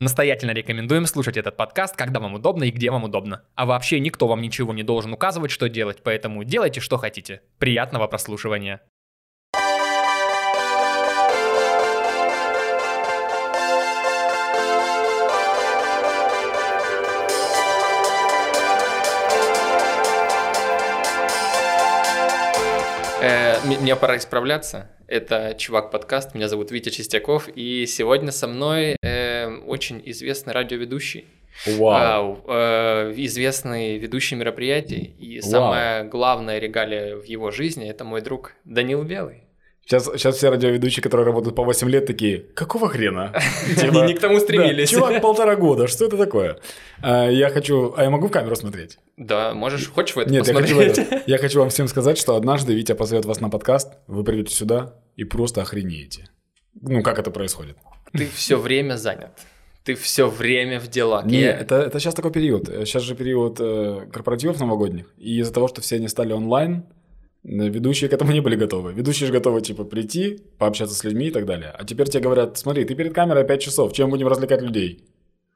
Настоятельно рекомендуем слушать этот подкаст, когда вам удобно и где вам удобно. А вообще никто вам ничего не должен указывать, что делать, поэтому делайте, что хотите. Приятного прослушивания. Мне пора исправляться. Это Чувак подкаст. Меня зовут Витя Чистяков. И сегодня со мной э, очень известный радиоведущий. Вау. Э, известный ведущий мероприятий. И Вау. самая главная регалия в его жизни это мой друг Данил Белый. Сейчас, сейчас все радиоведущие, которые работают по 8 лет, такие, какого хрена? Они не к тому стремились. Чувак, полтора года, что это такое? А, я хочу... А я могу в камеру смотреть? Да, можешь, хочешь в это Нет? Я хочу, я хочу вам всем сказать, что однажды Витя позовет вас на подкаст, вы придете сюда и просто охренеете. Ну, как это происходит? Ты все время занят. Ты все время в делах. Не, я... это, это сейчас такой период. Сейчас же период э, корпоративов новогодних. И из-за того, что все они стали онлайн, Ведущие к этому не были готовы. Ведущие же готовы, типа, прийти, пообщаться с людьми и так далее. А теперь тебе говорят, смотри, ты перед камерой 5 часов, чем будем развлекать людей?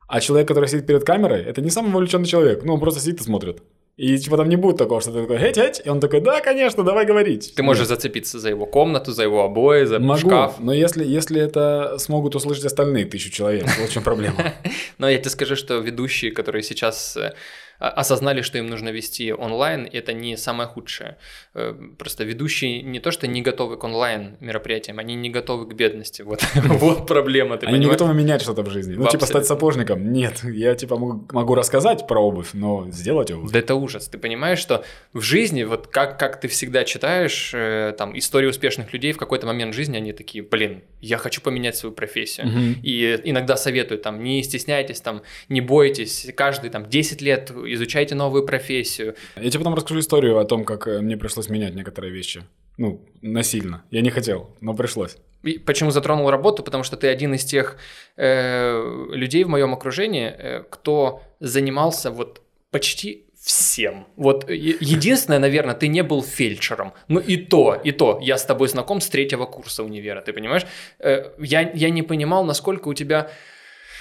А человек, который сидит перед камерой, это не самый вовлеченный человек. Ну, он просто сидит и смотрит. И типа там не будет такого, что ты такой, хеть, хеть, и он такой, да, конечно, давай говорить. Ты можешь зацепиться за его комнату, за его обои, за Могу, шкаф. но если, если это смогут услышать остальные тысячу человек, в чем проблема? Но я тебе скажу, что ведущие, которые сейчас э, осознали, что им нужно вести онлайн, это не самое худшее. Э, просто ведущие не то, что не готовы к онлайн мероприятиям, они не готовы к бедности. Вот, вот проблема. Ты они не готовы менять что-то в жизни. Ну, типа стать сапожником. Нет, я типа могу, рассказать про обувь, но сделать обувь. Да это ужас. Ты понимаешь, что в жизни, вот как, как ты всегда читаешь э, там истории успешных людей, в какой-то момент жизни они такие, блин, я хочу поменять свою профессию. И иногда советуют там, не стесняйтесь, там, не бойтесь, каждый там 10 лет изучайте новую профессию. Я тебе потом расскажу историю о том, как э, мне пришлось менять некоторые вещи. Ну, насильно. Я не хотел, но пришлось. И почему затронул работу? Потому что ты один из тех э, людей в моем окружении, э, кто занимался вот почти всем. Вот единственное, наверное, ты не был фельдшером. Ну и то, и то. Я с тобой знаком с третьего курса универа, ты понимаешь? Э, я, я не понимал, насколько у тебя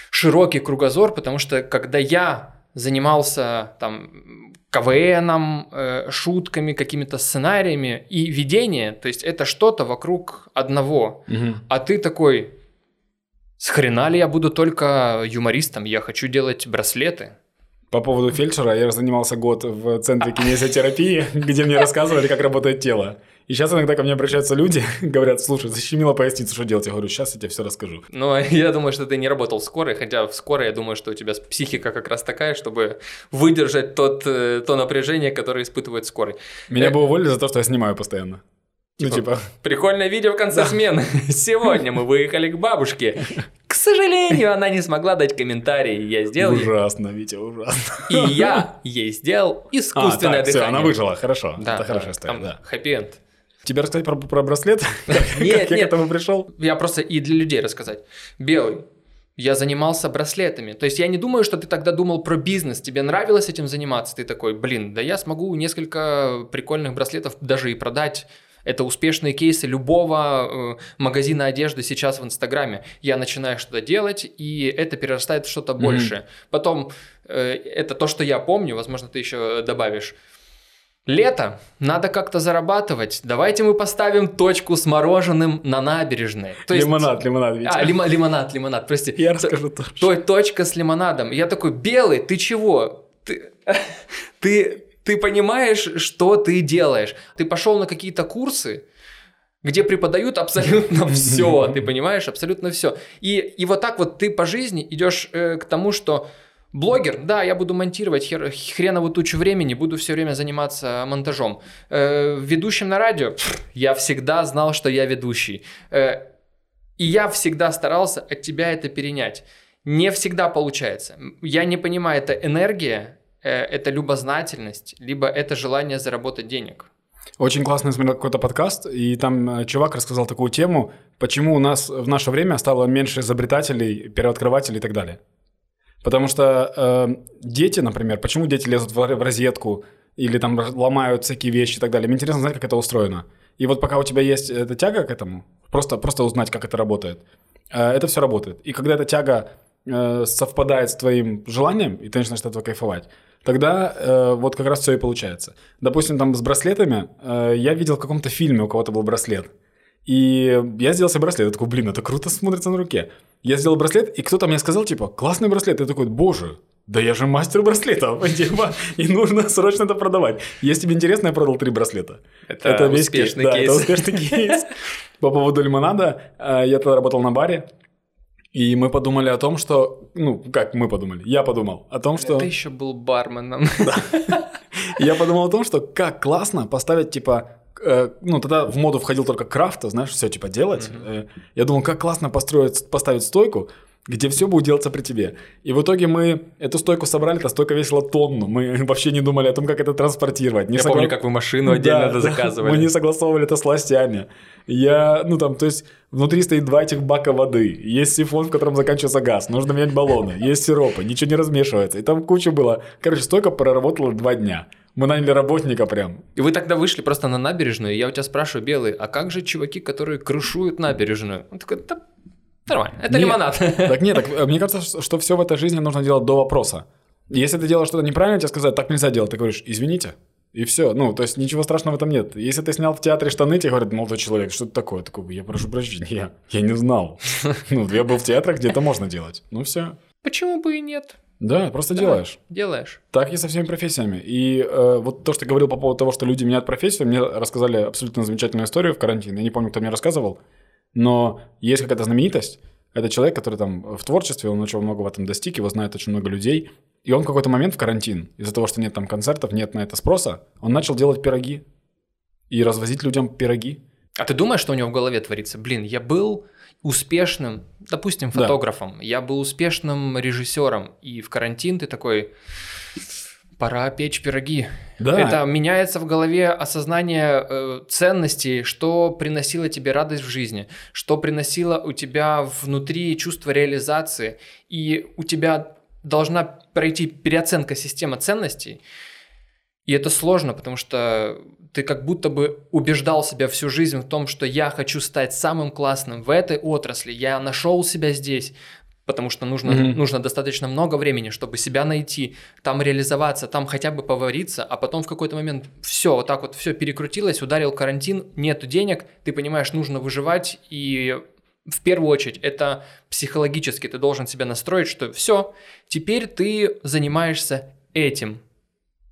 широкий кругозор, потому что когда я занимался там КВНом, э, шутками, какими-то сценариями и видение, то есть это что-то вокруг одного. Угу. А ты такой, с хрена ли я буду только юмористом, я хочу делать браслеты. По поводу фельдшера, я занимался год в центре кинезиотерапии, где мне рассказывали, как работает тело. И сейчас иногда ко мне обращаются люди, говорят, слушай, защемило поясницу, что делать? Я говорю, сейчас я тебе все расскажу. Ну, я думаю, что ты не работал в скорой, хотя в скорой я думаю, что у тебя психика как раз такая, чтобы выдержать тот, э, то напряжение, которое испытывает скорый. Меня бы уволили за то, что я снимаю постоянно. Ну, типа, ну, типа... Прикольное видео в конце да. смены. Сегодня мы выехали к бабушке. К сожалению, она не смогла дать комментарий. Я сделал... Ужасно, Витя, ужасно. И я ей сделал искусственное а, так, дыхание. Все, она выжила, хорошо. Да, Это хорошая история, да. Хэппи-энд. Тебе рассказать про, про браслет? Нет, как я к этому пришел? Я просто и для людей рассказать. Белый. Я занимался браслетами. То есть я не думаю, что ты тогда думал про бизнес, тебе нравилось этим заниматься. Ты такой, блин, да я смогу несколько прикольных браслетов даже и продать это успешные кейсы любого э, магазина одежды сейчас в Инстаграме. Я начинаю что-то делать, и это перерастает в что-то большее. Mm-hmm. Потом э, это то, что я помню, возможно, ты еще добавишь. Лето, надо как-то зарабатывать. Давайте мы поставим точку с мороженым на набережной. То есть... Лимонад, лимонад. Витя. А, лим... лимонад, лимонад, прости. Я расскажу тоже. То, точка с лимонадом. Я такой, белый, ты чего? Ты, ты ты понимаешь, что ты делаешь. Ты пошел на какие-то курсы, где преподают абсолютно все, ты понимаешь, абсолютно все. И, и вот так вот ты по жизни идешь э, к тому, что блогер, да, я буду монтировать хер, хреновую тучу времени, буду все время заниматься монтажом. Э, ведущим на радио, я всегда знал, что я ведущий. Э, и я всегда старался от тебя это перенять. Не всегда получается. Я не понимаю, это энергия Э, это любознательность, либо это желание заработать денег. Очень классно смотрел какой-то подкаст, и там э, чувак рассказал такую тему, почему у нас в наше время стало меньше изобретателей, первооткрывателей и так далее. Потому что э, дети, например, почему дети лезут в, в розетку или там ломают всякие вещи и так далее. Мне интересно знать, как это устроено. И вот пока у тебя есть эта тяга к этому, просто, просто узнать, как это работает, э, это все работает. И когда эта тяга э, совпадает с твоим желанием, и ты начинаешь от этого кайфовать, тогда э, вот как раз все и получается. Допустим, там с браслетами, э, я видел в каком-то фильме у кого-то был браслет, и я сделал себе браслет. Я такой, блин, это круто смотрится на руке. Я сделал браслет, и кто-то мне сказал, типа, классный браслет. Я такой, боже, да я же мастер браслетов, типа, и нужно срочно это продавать. Если тебе интересно, я продал три браслета. Это, это успешный кейс. Да, это успешный кейс. По поводу лимонада, э, я тогда работал на баре, и мы подумали о том, что... Ну, как мы подумали? Я подумал о том, что... Ты еще был барменом. Да. Я подумал о том, что как классно поставить, типа, ну, тогда в моду входил только крафт, знаешь, все типа делать. Mm-hmm. Я думал, как классно построить, поставить стойку, где все будет делаться при тебе. И в итоге мы эту стойку собрали, эта стойка весила тонну. Мы вообще не думали о том, как это транспортировать. Не Я согла... помню, как вы машину отдельно да, заказывали. Мы не согласовывали это с властями. Я, ну там, то есть внутри стоит два этих бака воды, есть сифон, в котором заканчивается газ, нужно менять баллоны, есть сиропы, ничего не размешивается. И там куча было. Короче, стойка проработала два дня. Мы наняли работника прям. И вы тогда вышли просто на набережную, и я у тебя спрашиваю, Белый, а как же чуваки, которые крышуют набережную? Он такой, да нормально, это нет, лимонад. Так нет, так, э, мне кажется, что все в этой жизни нужно делать до вопроса. Если ты делаешь что-то неправильно, тебе сказать, так нельзя делать, ты говоришь, извините, и все. Ну, то есть ничего страшного в этом нет. Если ты снял в театре штаны, тебе говорят, молодой человек, что это такое? Такой, я прошу прощения, я, я не знал. Ну, я был в театрах, где это можно делать. Ну, все. Почему бы и нет? Да, просто да, делаешь. Делаешь. Так и со всеми профессиями. И э, вот то, что ты говорил по поводу того, что люди меняют профессию, мне рассказали абсолютно замечательную историю в карантине. Я не помню, кто мне рассказывал, но есть какая-то знаменитость. Это человек, который там в творчестве, он очень много в этом достиг, его знает очень много людей. И он в какой-то момент в карантин, из-за того, что нет там концертов, нет на это спроса, он начал делать пироги и развозить людям пироги. А ты думаешь, что у него в голове творится? Блин, я был успешным, допустим, фотографом, да. я был успешным режиссером, и в карантин ты такой, пора печь пироги. Да. Это меняется в голове осознание э, ценностей, что приносило тебе радость в жизни, что приносило у тебя внутри чувство реализации, и у тебя должна пройти переоценка системы ценностей. И это сложно, потому что ты как будто бы убеждал себя всю жизнь в том, что я хочу стать самым классным в этой отрасли, я нашел себя здесь, потому что нужно, mm-hmm. нужно достаточно много времени, чтобы себя найти, там реализоваться, там хотя бы повариться, а потом в какой-то момент все, вот так вот все перекрутилось, ударил карантин, нет денег, ты понимаешь, нужно выживать, и в первую очередь это психологически ты должен себя настроить, что все, теперь ты занимаешься этим,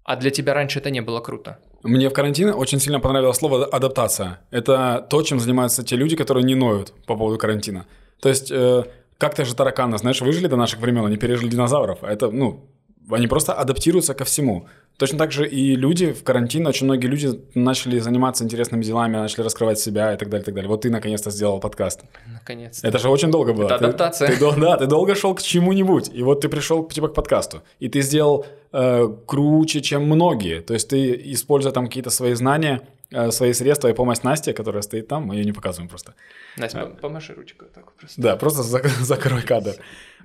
а для тебя раньше это не было круто. Мне в карантине очень сильно понравилось слово адаптация. Это то, чем занимаются те люди, которые не ноют по поводу карантина. То есть, э, как-то же тараканы, знаешь, выжили до наших времен, они пережили динозавров. Это, ну, они просто адаптируются ко всему. Точно так же и люди в карантине, очень многие люди начали заниматься интересными делами, начали раскрывать себя и так далее, и так далее. Вот ты наконец-то сделал подкаст. Наконец-то. Это же очень долго было. Это адаптация. Ты, ты, да, ты долго шел к чему-нибудь, и вот ты пришел типа к подкасту, и ты сделал э, круче, чем многие. То есть ты, используя там какие-то свои знания, э, свои средства и помощь Насте, которая стоит там, мы ее не показываем просто. Настя, а, помаши ручкой так просто. Да, просто закрой кадр.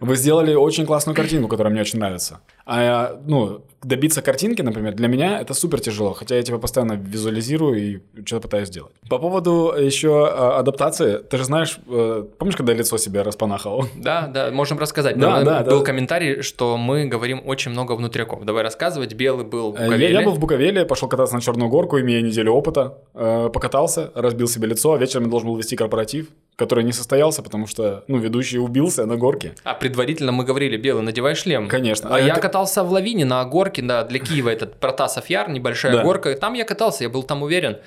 Вы сделали очень классную картинку, которая мне очень нравится. А, ну, добиться картинки, например, для меня это супер тяжело, хотя я тебя постоянно визуализирую и что-то пытаюсь сделать. По поводу еще а, адаптации, ты же знаешь, э, помнишь, когда лицо себе распанахал? Да, да, можем рассказать. Да, да, был да. комментарий, что мы говорим очень много внутряков. Давай рассказывать. Белый был в э, Буковеле. Я, я был в Буковеле, пошел кататься на черную горку, имея неделю опыта, э, покатался, разбил себе лицо, а вечером я должен был вести корпоратив, который не состоялся, потому что, ну, ведущий убился на горке. А предварительно мы говорили, Белый, надевай шлем. Конечно. А, а я это... катался в лавине на горке, да, для Киева этот Протасов Яр, небольшая да. горка. Там я катался, я был там уверен.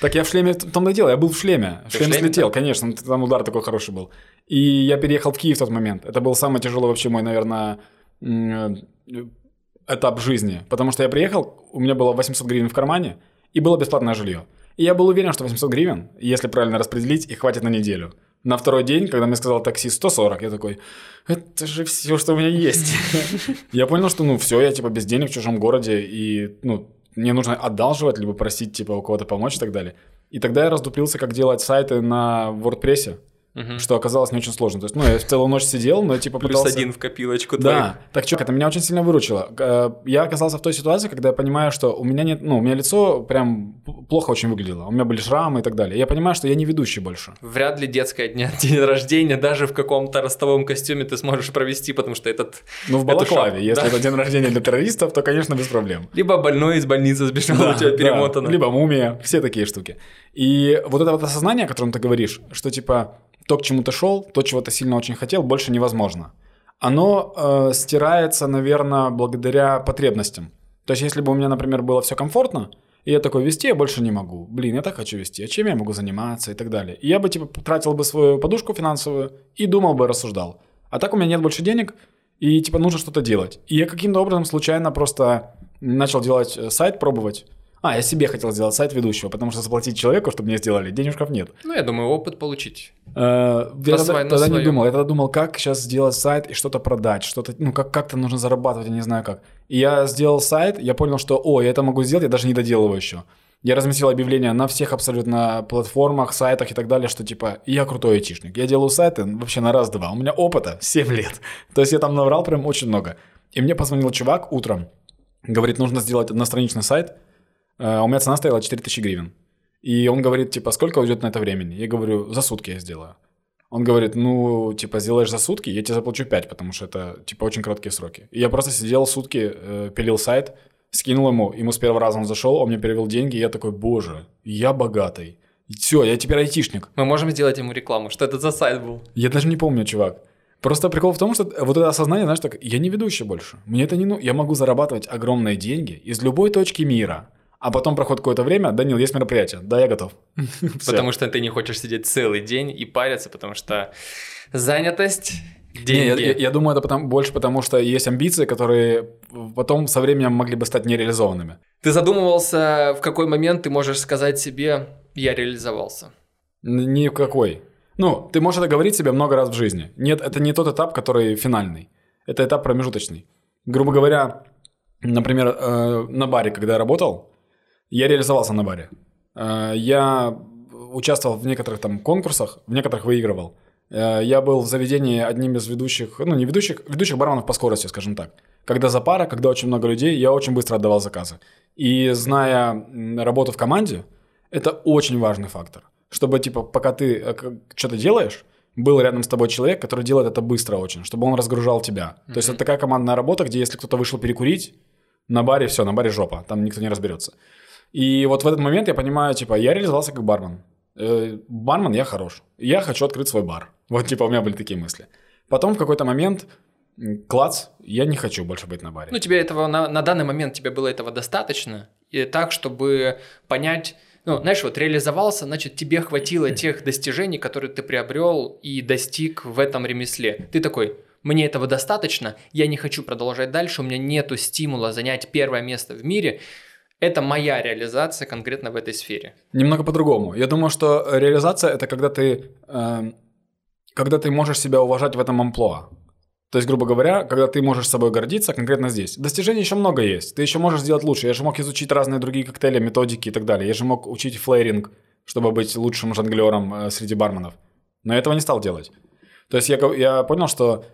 Так я в шлеме, и дело, я был в шлеме. В шлеме, шлеме слетел, да? конечно, там удар такой хороший был. И я переехал в Киев в тот момент. Это был самый тяжелый вообще мой, наверное, этап жизни. Потому что я приехал, у меня было 800 гривен в кармане, и было бесплатное жилье. И я был уверен, что 800 гривен, если правильно распределить, их хватит на неделю. На второй день, когда мне сказал такси 140, я такой, это же все, что у меня есть. Я понял, что ну все, я типа без денег в чужом городе, и ну мне нужно одалживать, либо просить типа у кого-то помочь и так далее. И тогда я раздуплился, как делать сайты на WordPress. Мгм. что оказалось не очень сложно. То есть, ну, я целую ночь сидел, но типа Плюс пытался... один в копилочку твою. Да, так что, это меня очень сильно выручило. Э, Я оказался в той ситуации, когда я понимаю, что у меня нет, ну, у меня лицо прям плохо очень выглядело. У меня были шрамы и так далее. Я понимаю, что я не ведущий больше. Вряд ли детское дня, день рождения даже в каком-то ростовом костюме ты сможешь провести, потому что этот... Ну, в Балаклаве, шок, если да. это день рождения для террористов, то, конечно, без проблем. Либо больной из больницы сбежал, у тебя Да, перемотано. Либо мумия, все такие штуки. И вот это вот осознание, о котором ты говоришь, что типа то, к чему ты шел, то, чего ты сильно очень хотел, больше невозможно. Оно э, стирается, наверное, благодаря потребностям. То есть, если бы у меня, например, было все комфортно, и я такой, вести я больше не могу. Блин, я так хочу вести, а чем я могу заниматься и так далее. И я бы, типа, тратил бы свою подушку финансовую и думал бы, рассуждал. А так у меня нет больше денег, и, типа, нужно что-то делать. И я каким-то образом случайно просто начал делать э, сайт, пробовать. А, я себе хотел сделать сайт ведущего, потому что заплатить человеку, чтобы мне сделали, денежков нет. Ну, я думаю, опыт получить. Э, Я тогда, не думал. Я тогда думал, как сейчас сделать сайт и что-то продать, что-то, ну, как, как-то нужно зарабатывать, я не знаю как. И я сделал сайт, я понял, что, о, я это могу сделать, я даже не доделываю еще. Я разместил объявления на всех абсолютно платформах, сайтах и так далее, что типа я крутой айтишник. Я делаю сайты вообще на раз-два. У меня опыта 7 лет. То есть я там наврал прям очень много. И мне позвонил чувак утром, говорит, нужно сделать одностраничный сайт. Э, У меня цена стояла 4000 гривен. И он говорит, типа, сколько уйдет на это времени? Я говорю, за сутки я сделаю. Он говорит, ну, типа, сделаешь за сутки, я тебе заплачу 5, потому что это, типа, очень короткие сроки. И я просто сидел сутки, э, пилил сайт, скинул ему, ему с первого раза он зашел, он мне перевел деньги, и я такой, боже, я богатый. Все, я теперь айтишник. Мы можем сделать ему рекламу. Что это за сайт был? Я даже не помню, чувак. Просто прикол в том, что вот это осознание, знаешь, так, я не ведущий больше. Мне это не ну, я могу зарабатывать огромные деньги из любой точки мира. А потом проходит какое-то время, Данил, есть мероприятие. Да, я готов. Потому что ты не хочешь сидеть целый день и париться, потому что занятость, Не, деньги. я, я- я думаю, это потому- больше потому, что есть амбиции, которые потом со временем могли бы стать нереализованными. Ты задумывался, в какой момент ты можешь сказать себе «я реализовался». Ни в какой. Ну, ты можешь это говорить себе много раз в жизни. Нет, это не тот этап, который финальный. Это этап промежуточный. Грубо говоря, например, э, на баре, когда я работал, я реализовался на баре. Э, я участвовал в некоторых там конкурсах, в некоторых выигрывал. Э, я был в заведении одним из ведущих, ну не ведущих, ведущих барменов по скорости, скажем так. Когда за пара, когда очень много людей, я очень быстро отдавал заказы. И зная работу в команде, это очень важный фактор. Чтобы, типа, пока ты э, что-то делаешь, был рядом с тобой человек, который делает это быстро очень, чтобы он разгружал тебя. То есть это такая командная работа, где если кто-то вышел перекурить, на баре все, на баре жопа, там никто не разберется. И вот в этот момент я понимаю, типа, я реализовался как бармен. Э, бармен, я хорош. Я хочу открыть свой бар. Вот, типа, у меня были такие мысли. Потом в какой-то момент, клац, я не хочу больше быть на баре. Ну, тебе этого на, на данный момент тебе было этого достаточно, и так, чтобы понять, ну, знаешь, вот реализовался, значит, тебе хватило тех достижений, которые ты приобрел и достиг в этом ремесле. Ты такой, мне этого достаточно, я не хочу продолжать дальше, у меня нету стимула занять первое место в мире. Это моя реализация конкретно в этой сфере. Немного по-другому. Я думаю, что реализация это когда ты, эм, когда ты можешь себя уважать в этом амплуа. То есть, грубо говоря, когда ты можешь собой гордиться конкретно здесь. Достижений еще много есть. Ты еще можешь сделать лучше. Я же мог изучить разные другие коктейли, методики и так далее. Я же мог учить флейринг, чтобы быть лучшим жонглером э, среди барменов. Но я этого не стал делать. То есть я, я понял, что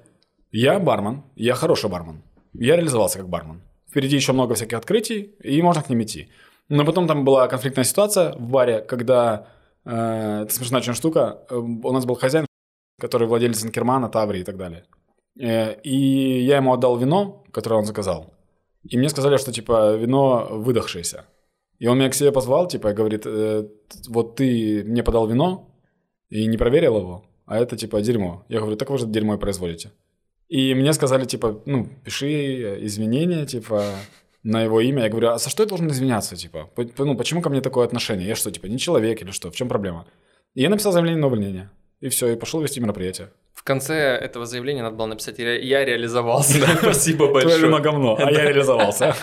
я бармен, я хороший бармен. Я реализовался как бармен. Впереди еще много всяких открытий, и можно к ним идти. Но потом там была конфликтная ситуация в баре, когда... э, это смешная очень штука. э, у нас был хозяин, который владелец Инкермана, Таври и так далее. Э, и я ему отдал вино, которое он заказал. И мне сказали, что, типа, вино выдохшееся. И он меня к себе позвал, типа, и говорит, «Э, вот ты мне подал вино и не проверил его, а это, типа, дерьмо. Я говорю, так вы же дерьмо и производите. И мне сказали, типа, ну, пиши извинения, типа, на его имя. Я говорю, а за что я должен извиняться, типа? Ну, почему ко мне такое отношение? Я что, типа, не человек или что? В чем проблема? И я написал заявление на увольнение. И все, и пошел вести мероприятие. В конце этого заявления надо было написать «Я реализовался». Спасибо Твое большое. вино говно, а я реализовался.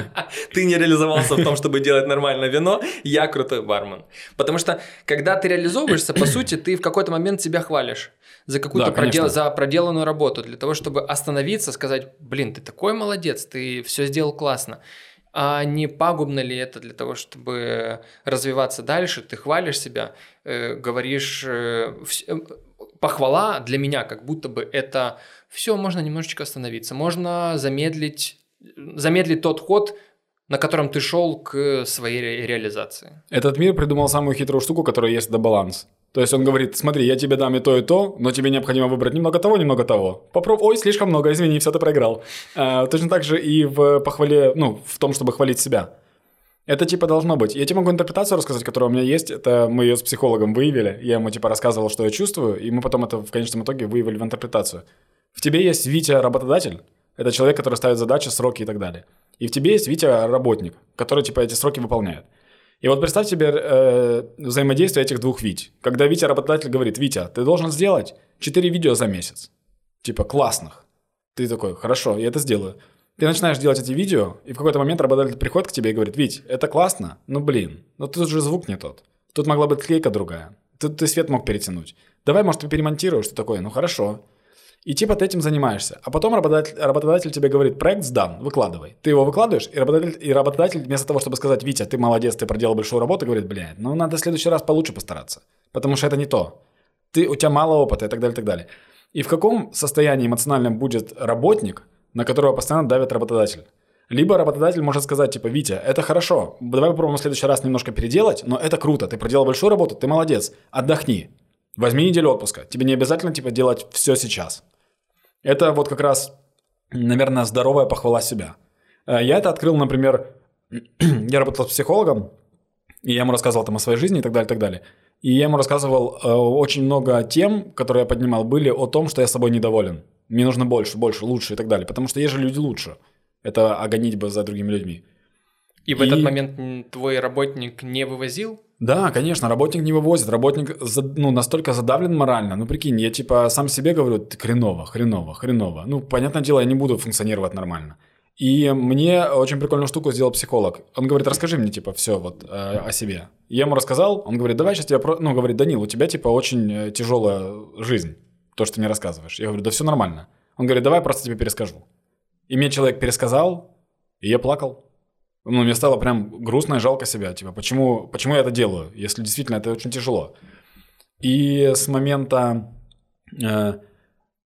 Ты не реализовался в том, чтобы делать нормальное вино, я крутой бармен. Потому что, когда ты реализовываешься, по сути, ты в какой-то момент себя хвалишь за какую-то Да, продел- за проделанную работу, для того, чтобы остановиться, сказать, блин, ты такой молодец, ты все сделал классно. А не пагубно ли это для того, чтобы развиваться дальше? Ты хвалишь себя, э, говоришь... э, э, похвала для меня как будто бы это все, можно немножечко остановиться, можно замедлить, замедлить тот ход, на котором ты шел к своей ре- реализации. Этот мир придумал самую хитрую штуку, которая есть, это баланс. То есть он говорит, смотри, я тебе дам и то, и то, но тебе необходимо выбрать немного того, немного того. Попробуй, ой, слишком много, извини, все, ты проиграл. А, точно так же и в похвале, ну, в том, чтобы хвалить себя. Это типа должно быть. Я тебе могу интерпретацию рассказать, которая у меня есть. Это мы ее с психологом выявили. Я ему типа рассказывал, что я чувствую, и мы потом это в конечном итоге выявили в интерпретацию. В тебе есть Витя работодатель, это человек, который ставит задачи, сроки и так далее. И в тебе есть Витя работник, который типа эти сроки выполняет. И вот представь себе э, взаимодействие этих двух Вить. Когда Витя работодатель говорит, Витя, ты должен сделать 4 видео за месяц. Типа классных. Ты такой, хорошо, я это сделаю. Ты начинаешь делать эти видео, и в какой-то момент работодатель приходит к тебе и говорит, Вить, это классно, но блин, но тут же звук не тот. Тут могла быть клейка другая. Тут ты свет мог перетянуть. Давай, может, ты перемонтируешь, что такое? Ну хорошо. И типа ты этим занимаешься. А потом работодатель, работодатель тебе говорит, проект сдан, выкладывай. Ты его выкладываешь, и работодатель, и работодатель вместо того, чтобы сказать, Витя, ты молодец, ты проделал большую работу, говорит, блядь, ну надо в следующий раз получше постараться. Потому что это не то. Ты, у тебя мало опыта и так далее, и так далее. И в каком состоянии эмоциональном будет работник, на которого постоянно давит работодатель? Либо работодатель может сказать, типа, Витя, это хорошо, давай попробуем в следующий раз немножко переделать, но это круто, ты проделал большую работу, ты молодец, отдохни. Возьми неделю отпуска. Тебе не обязательно, типа, делать все сейчас. Это вот как раз, наверное, здоровая похвала себя. Э, я это открыл, например, я работал с психологом, и я ему рассказывал там о своей жизни и так далее, и так далее. И я ему рассказывал э, очень много тем, которые я поднимал, были о том, что я собой недоволен. Мне нужно больше, больше, лучше и так далее. Потому что есть же люди лучше. Это о гонитьбе за другими людьми. И в этот момент твой работник не вывозил? Да, конечно, работник не вывозит. Работник ну, настолько задавлен морально. Ну, прикинь, я типа сам себе говорю, ты хреново, хреново, хреново. Ну, понятное дело, я не буду функционировать нормально. И мне очень прикольную штуку сделал психолог. Он говорит, расскажи мне, типа, все вот э, о себе. Я ему рассказал, он говорит, давай сейчас тебя... Про... Ну, говорит, Данил, у тебя, типа, очень э, тяжелая жизнь, то, что ты мне рассказываешь. Я говорю, да все нормально. Он говорит, давай просто тебе перескажу. И мне человек пересказал, и я плакал. Ну, мне стало прям грустно и жалко себя. Типа, почему, почему я это делаю, если действительно это очень тяжело. И с момента э,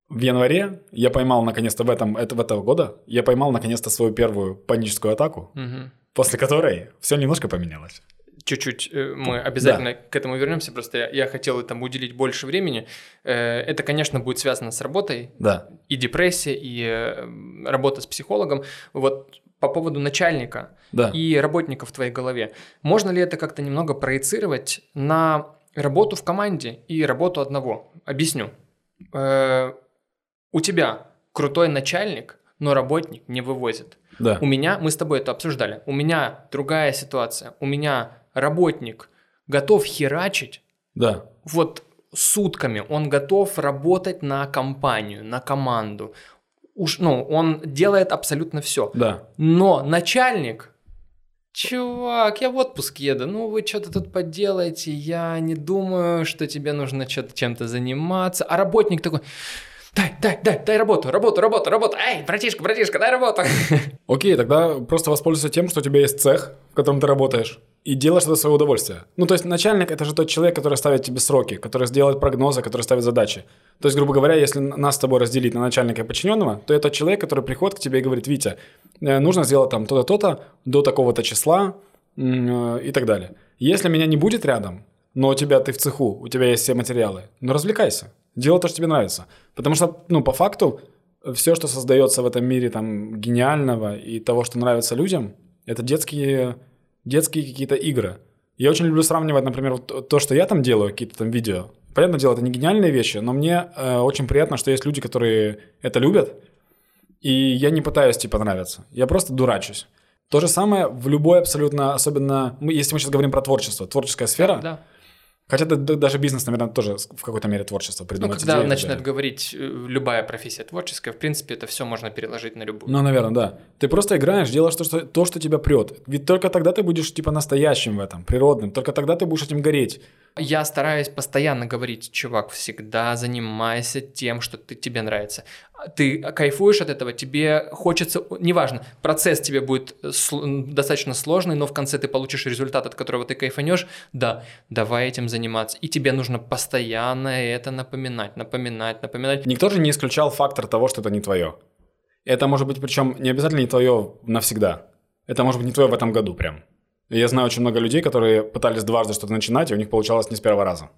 в январе я поймал наконец-то в этом, это, в этого года, я поймал наконец-то свою первую паническую атаку, угу. после которой все немножко поменялось чуть-чуть э, мы обязательно да. к этому вернемся, просто я, я хотел этому уделить больше времени. Э, это, конечно, будет связано с работой, да. и депрессия, и э, работа с психологом. Вот по поводу начальника да. и работника в твоей голове. Можно ли это как-то немного проецировать на работу в команде и работу одного? Объясню. У тебя крутой начальник, но работник не вывозит. Да. У меня, мы с тобой это обсуждали, у меня другая ситуация. У меня работник готов херачить, да. вот сутками, он готов работать на компанию, на команду. Уж, ну, он делает абсолютно все. Да. Но начальник, чувак, я в отпуск еду, ну вы что-то тут поделаете, я не думаю, что тебе нужно чем-то заниматься. А работник такой, дай, дай, дай, дай работу, работу, работу, работу. Эй, братишка, братишка, дай работу. Окей, тогда просто воспользуйся тем, что у тебя есть цех, в котором ты работаешь, и делаешь это свое удовольствие. Ну, то есть начальник – это же тот человек, который ставит тебе сроки, который сделает прогнозы, который ставит задачи. То есть, грубо говоря, если нас с тобой разделить на начальника и подчиненного, то это человек, который приходит к тебе и говорит, Витя, э, нужно сделать там то-то, то-то, до такого-то числа э, и так далее. Если меня не будет рядом, но у тебя ты в цеху, у тебя есть все материалы, ну развлекайся. Делай то, что тебе нравится. Потому что, ну, по факту, все, что создается в этом мире там гениального и того, что нравится людям, это детские, детские какие-то игры. Я очень люблю сравнивать, например, то, что я там делаю, какие-то там видео. Понятное дело, это не гениальные вещи, но мне э, очень приятно, что есть люди, которые это любят, и я не пытаюсь типа нравиться. Я просто дурачусь. То же самое в любой абсолютно, особенно, если мы сейчас говорим про творчество, творческая сфера, да. Хотя даже бизнес, наверное, тоже в какой-то мере творчество придумать. Ну, когда идеи, начинают да. говорить э, любая профессия творческая, в принципе, это все можно переложить на любую. Ну, наверное, да. Ты просто играешь, делаешь то, что, то, что тебя прет. Ведь только тогда ты будешь, типа, настоящим в этом, природным. Только тогда ты будешь этим гореть. Я стараюсь постоянно говорить, чувак, всегда занимайся тем, что ты, тебе нравится. Ты кайфуешь от этого, тебе хочется, неважно, процесс тебе будет сл- достаточно сложный, но в конце ты получишь результат, от которого ты кайфанешь, да, давай этим заниматься. И тебе нужно постоянно это напоминать, напоминать, напоминать. Никто же не исключал фактор того, что это не твое. Это может быть, причем не обязательно не твое навсегда. Это может быть не твое в этом году прям. Я знаю очень много людей, которые пытались дважды что-то начинать, и у них получалось не с первого раза.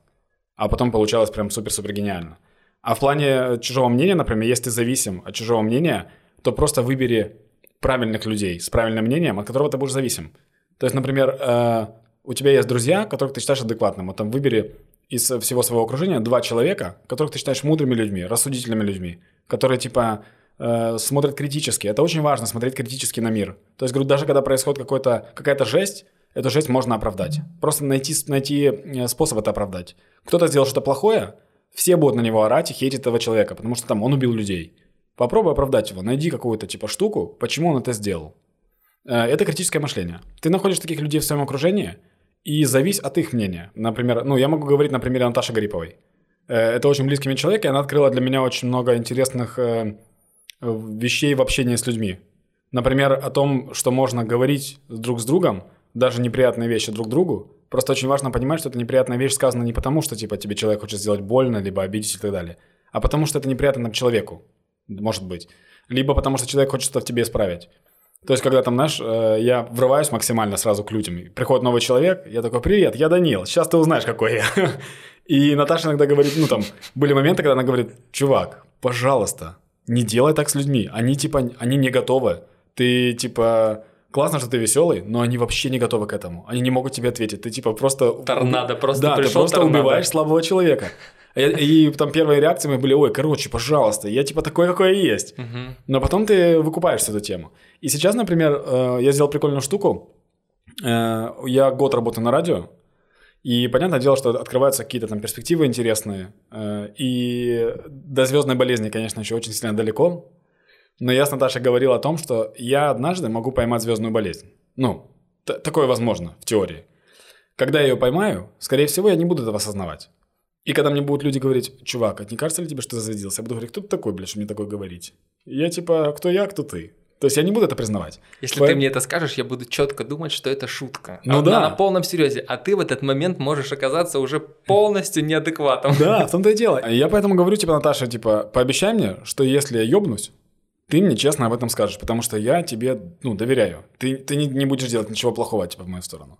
А потом получалось прям супер-супер гениально. А в плане чужого мнения, например, если ты зависим от чужого мнения, то просто выбери правильных людей с правильным мнением, от которого ты будешь зависим. То есть, например, э, у тебя есть друзья, которых ты считаешь адекватным. Вот там выбери из всего своего окружения два человека, которых ты считаешь мудрыми людьми, рассудительными людьми, которые типа э, смотрят критически. Это очень важно, смотреть критически на мир. То есть, говорю, даже когда происходит какая-то жесть, эту жесть можно оправдать. Просто найти, найти э, способ это оправдать. Кто-то сделал что-то плохое, все будут на него орать и хейтить этого человека, потому что там он убил людей. Попробуй оправдать его, найди какую-то типа штуку, почему он это сделал. Э, это критическое мышление. Ты находишь таких людей в своем окружении и завись от их мнения. Например, ну я могу говорить на примере Наташи Гариповой. Э, это очень близкий мне человек, и она открыла для меня очень много интересных вещей в общении с людьми. Например, о том, что можно говорить друг с другом, даже неприятные вещи друг другу. Просто очень важно понимать, что эта неприятная вещь сказана не потому, что типа тебе человек хочет сделать больно, либо обидеть и так далее, а потому что это неприятно человеку, может быть. Либо потому что человек хочет что-то в тебе исправить. То есть, когда там, знаешь, э, я врываюсь максимально сразу к людям. Приходит новый человек, я такой, привет, я Данил, сейчас ты узнаешь, какой я. И Наташа иногда говорит, ну там, были моменты, когда она говорит, чувак, пожалуйста, не делай так с людьми. Они типа, они не готовы. Ты типа, классно, что ты веселый, но они вообще не готовы к этому. Они не могут тебе ответить. Ты типа просто... Торнадо, просто Да, ты просто торнадо. убиваешь слабого человека. И, и там первые реакции мои были, ой, короче, пожалуйста, я типа такой, какой я есть. Мгм. Но потом ты выкупаешься эту тему. И сейчас, например, э, я сделал прикольную штуку. Э, Я год работаю на радио, и понятное дело, что открываются какие-то там перспективы интересные. Э, И до звездной болезни, конечно, еще очень сильно далеко. Но я с Наташей говорил о том, что я однажды могу поймать звездную болезнь. Ну, т- такое возможно в теории. Когда я ее поймаю, скорее всего, я не буду этого осознавать. И когда мне будут люди говорить, чувак, а не кажется ли тебе, что ты зазвездился? Я буду говорить, кто ты такой, блядь, что мне такое говорить? Я типа, кто я, кто ты? То есть я не буду это признавать. Если Поэт- ты мне это скажешь, я буду четко думать, что это шутка. Ну А да. На, полном серьезе. А ты в этот момент можешь оказаться уже полностью неадекватом. Да, в том-то и дело. Я поэтому говорю, типа, Наташа, типа, пообещай мне, что если я ёбнусь, ты мне честно об этом скажешь, потому что я тебе, ну, доверяю. Ты, ты не, не будешь делать ничего плохого, типа, в мою сторону.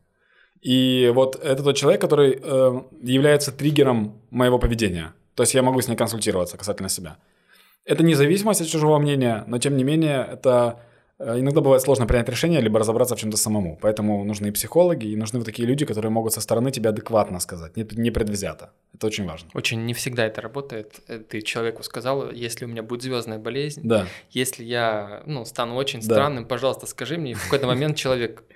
И вот это тот человек, который э, является триггером моего поведения. То есть я могу с ней консультироваться касательно себя. Это независимость от чужого мнения, но тем не менее это э, иногда бывает сложно принять решение, либо разобраться в чем-то самому. Поэтому нужны и психологи, и нужны вот такие люди, которые могут со стороны тебя адекватно сказать, не, не предвзято. Это очень важно. Очень не всегда это работает. Э, Ты человеку сказал, если у меня будет звездная болезнь, Да. если я ну, стану очень Да. странным, пожалуйста, скажи мне. И в какой-то момент человек, «Бля,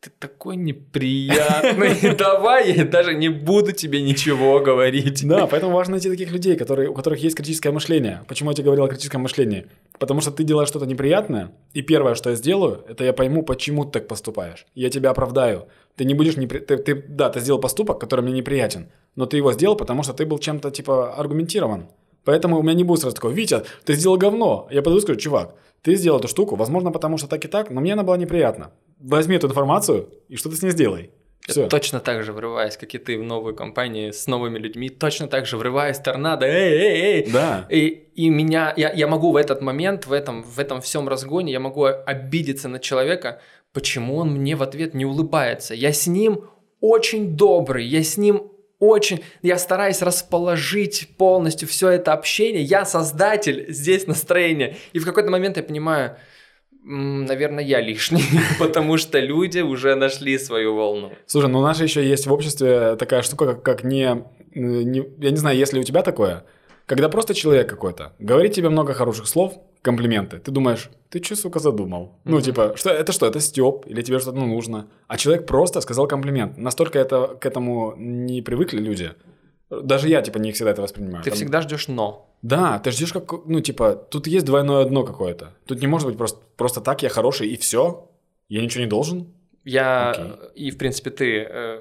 ты такой неприятный, давай я даже не буду тебе ничего говорить. Да, поэтому важно найти таких людей, которые, у которых есть критическое мышление. Почему я тебе говорил о критическом мышлении? Потому что ты делаешь что-то неприятное, и первое, что я сделаю, это я пойму, почему ты так поступаешь. Я тебя оправдаю. Ты не будешь... Непри... Ты, ты- да, ты сделал поступок, который мне неприятен, но ты его сделал, потому что ты был чем-то, типа, аргументирован. Поэтому у меня не будет сразу такого, Витя, ты сделал говно. Я подойду и скажу, чувак, ты сделал эту штуку, возможно, потому что так и так, но мне она была неприятна. Возьми эту информацию и что-то с ней сделай. Я Все. точно так же врываюсь, как и ты в новую компанию с новыми людьми, точно так же врываюсь, торнадо, эй, эй, эй. Да. И, и меня, я, я могу в этот момент, в этом, в этом всем разгоне, я могу обидеться на человека, почему он мне в ответ не улыбается. Я с ним очень добрый, я с ним очень, я стараюсь расположить полностью все это общение, я создатель здесь настроения. И в какой-то момент я понимаю, наверное, я лишний, потому что люди уже нашли свою волну. Слушай, ну у нас же еще есть в обществе такая штука, как, как не, не... Я не знаю, есть ли у тебя такое, когда просто человек какой-то говорит тебе много хороших слов, комплименты, ты думаешь, ты что, сука, задумал? Ну, типа, что это что, это стёб, или тебе что-то ну, нужно? А человек просто сказал комплимент. Настолько это, к этому не привыкли люди. Даже я, типа, не всегда это воспринимаю. Ты Там- всегда ждешь но. Да, ты ждешь как, ну, типа, тут есть двойное дно какое-то. Тут не может быть просто, просто так, я хороший, и все. Я ничего не должен. Я Окей. и в принципе ты э,